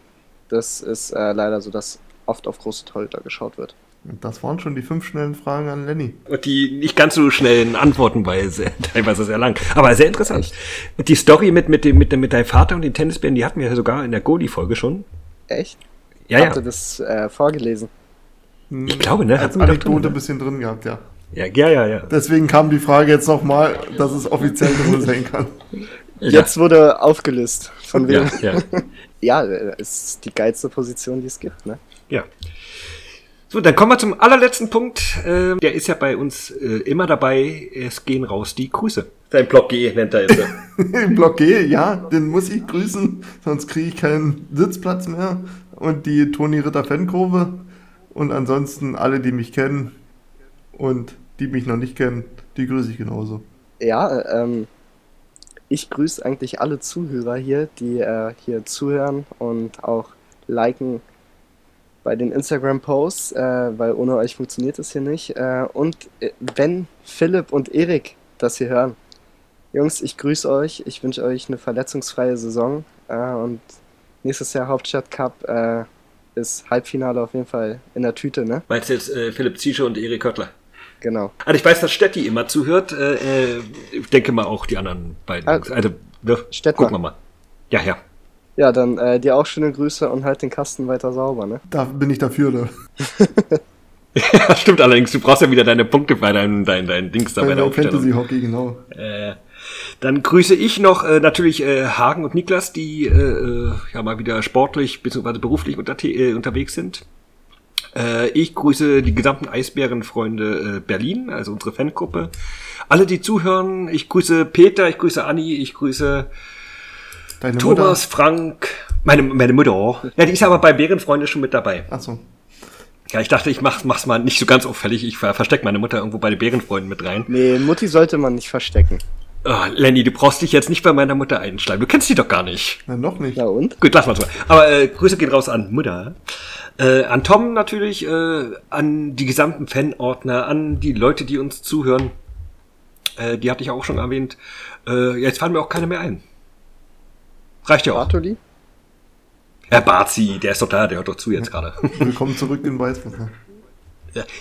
das ist äh, leider so, dass oft auf große Torhüter geschaut wird. Das waren schon die fünf schnellen Fragen an Lenny. Und die nicht ganz so schnellen Antworten, weil sehr, teilweise sehr lang. Aber sehr interessant. Und die Story mit, mit, dem, mit, dem, mit deinem Vater und den Tennisbären, die hatten wir ja sogar in der Goli-Folge schon. Echt? Ja, Habt ja. ihr das äh, vorgelesen? Ich glaube, ne? Als wir doch Anekdote drin, ein bisschen drin gehabt, ja. Ja, ja, ja, ja. Deswegen kam die Frage jetzt nochmal, dass es offiziell drin sein kann. Jetzt wurde aufgelöst. Von wem? Ja, ja. Ja, ist die geilste Position, die es gibt, ne? Ja. So, dann kommen wir zum allerletzten Punkt. Ähm, der ist ja bei uns äh, immer dabei. Es gehen raus die Grüße. Sein Block G nennt er jetzt. Block G, ja, den muss ich grüßen, sonst kriege ich keinen Sitzplatz mehr. Und die Toni Ritter Fankurve. Und ansonsten alle, die mich kennen und die mich noch nicht kennen, die grüße ich genauso. Ja, ähm, ich grüße eigentlich alle Zuhörer hier, die äh, hier zuhören und auch liken bei den Instagram-Posts, äh, weil ohne euch funktioniert das hier nicht. Äh, und äh, wenn Philipp und Erik das hier hören, Jungs, ich grüße euch, ich wünsche euch eine verletzungsfreie Saison äh, und nächstes Jahr Hauptstadt Cup äh, ist Halbfinale auf jeden Fall in der Tüte, ne? Meinst du jetzt äh, Philipp Ziesche und Erik Köttler? Genau. Also ich weiß, dass Stetti immer zuhört. Äh, äh, ich denke mal auch die anderen beiden. Ah, also, ne, gucken wir mal. Ja, ja. Ja, dann äh, dir auch schöne Grüße und halt den Kasten weiter sauber, ne? Da bin ich dafür. Da. Ja, stimmt allerdings. Du brauchst ja wieder deine Punkte bei deinem dein, dein Dings da bei, Bei der der Aufstellung. Fantasy Hockey, genau. Äh, dann grüße ich noch äh, natürlich äh, Hagen und Niklas, die äh, äh, ja mal wieder sportlich bzw. beruflich unter, äh, unterwegs sind. Äh, ich grüße die gesamten Eisbärenfreunde äh, Berlin, also unsere Fangruppe. Alle, die zuhören, ich grüße Peter, ich grüße Anni, ich grüße Deine Thomas, Frank, meine, meine Mutter. Ja, die ist aber bei Bärenfreunde schon mit dabei. Mutter. Achso. Ja, ich dachte, ich mach's, mach's mal nicht so ganz auffällig. Ich ver verstecke meine Mutter irgendwo bei den Bärenfreunden mit rein. Nee, Mutti sollte man nicht verstecken. Oh, Lenny, du brauchst dich jetzt nicht bei meiner Mutter einschleimen. Du kennst sie doch gar nicht. Na, noch nicht. Ja und? Gut, lass mal so. Aber äh, Grüße gehen raus an Mutter. Äh, an Tom natürlich, äh, an die gesamten Fanordner, an die Leute, die uns zuhören. Äh, die hatte ich auch schon erwähnt. Äh, jetzt fallen mir auch keine mehr ein. Reicht ja auch. Bartoli? Herr Barzi, der ist doch da, der hört doch zu jetzt gerade. Willkommen zurück in Weißwasser.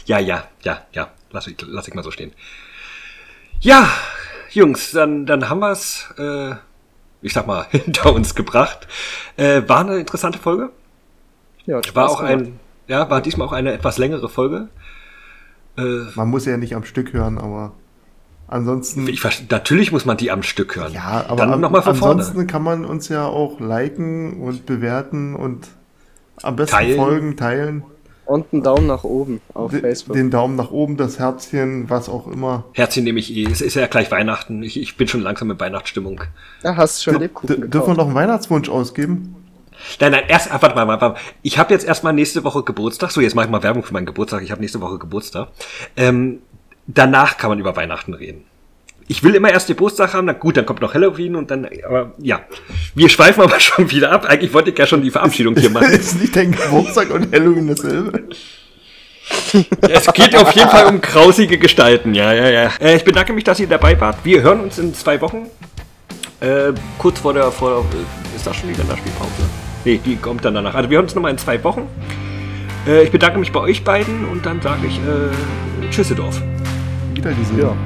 ja, ja, ja, ja. Lass ich, lass ich mal so stehen. Ja, Jungs, dann, dann haben wir's, äh, ich sag mal, hinter uns gebracht. Äh, war eine interessante Folge. Ja, War auch gemacht. ein, ja, war diesmal auch eine etwas längere Folge. Äh, Man muss ja nicht am Stück hören, aber ansonsten. ich, natürlich muss man die am Stück hören. Ja, aber dann an, nochmal von vorne. ansonsten kann man uns ja auch liken und bewerten und am besten Teilen. folgen, teilen. Und einen Daumen nach oben auf De- Facebook. Den Daumen nach oben, das Herzchen, was auch immer. Herzchen nehme ich eh. Es ist ja gleich Weihnachten. Ich, ich bin schon langsam in Weihnachtsstimmung. Ja, hast schon D Lebkuchen dürfen wir noch einen Weihnachtswunsch ausgeben? Nein, nein, erst, ah, warte mal, warte mal. Ich habe jetzt erstmal nächste Woche Geburtstag. So, jetzt mache ich mal Werbung für meinen Geburtstag. Ich habe nächste Woche Geburtstag. Ähm, danach kann man über Weihnachten reden. Ich will immer erst Geburtstag haben, na gut, dann kommt noch Halloween und dann, aber ja. Wir schweifen aber schon wieder ab. Eigentlich wollte ich ja schon die Verabschiedung hier machen. Ist nicht dein Geburtstag und Halloween dasselbe? Es geht auf jeden Fall um grausige Gestalten, ja, ja, ja. Äh, ich bedanke mich, dass ihr dabei wart. Wir hören uns in zwei Wochen. Äh, kurz vor der, vor der, ist das schon die Länderspielpause? Nee, die kommt dann danach. Also wir hören uns nochmal in zwei Wochen. Äh, ich bedanke mich bei euch beiden und dann sage ich äh, Tschüsseldorf wieder diese ja.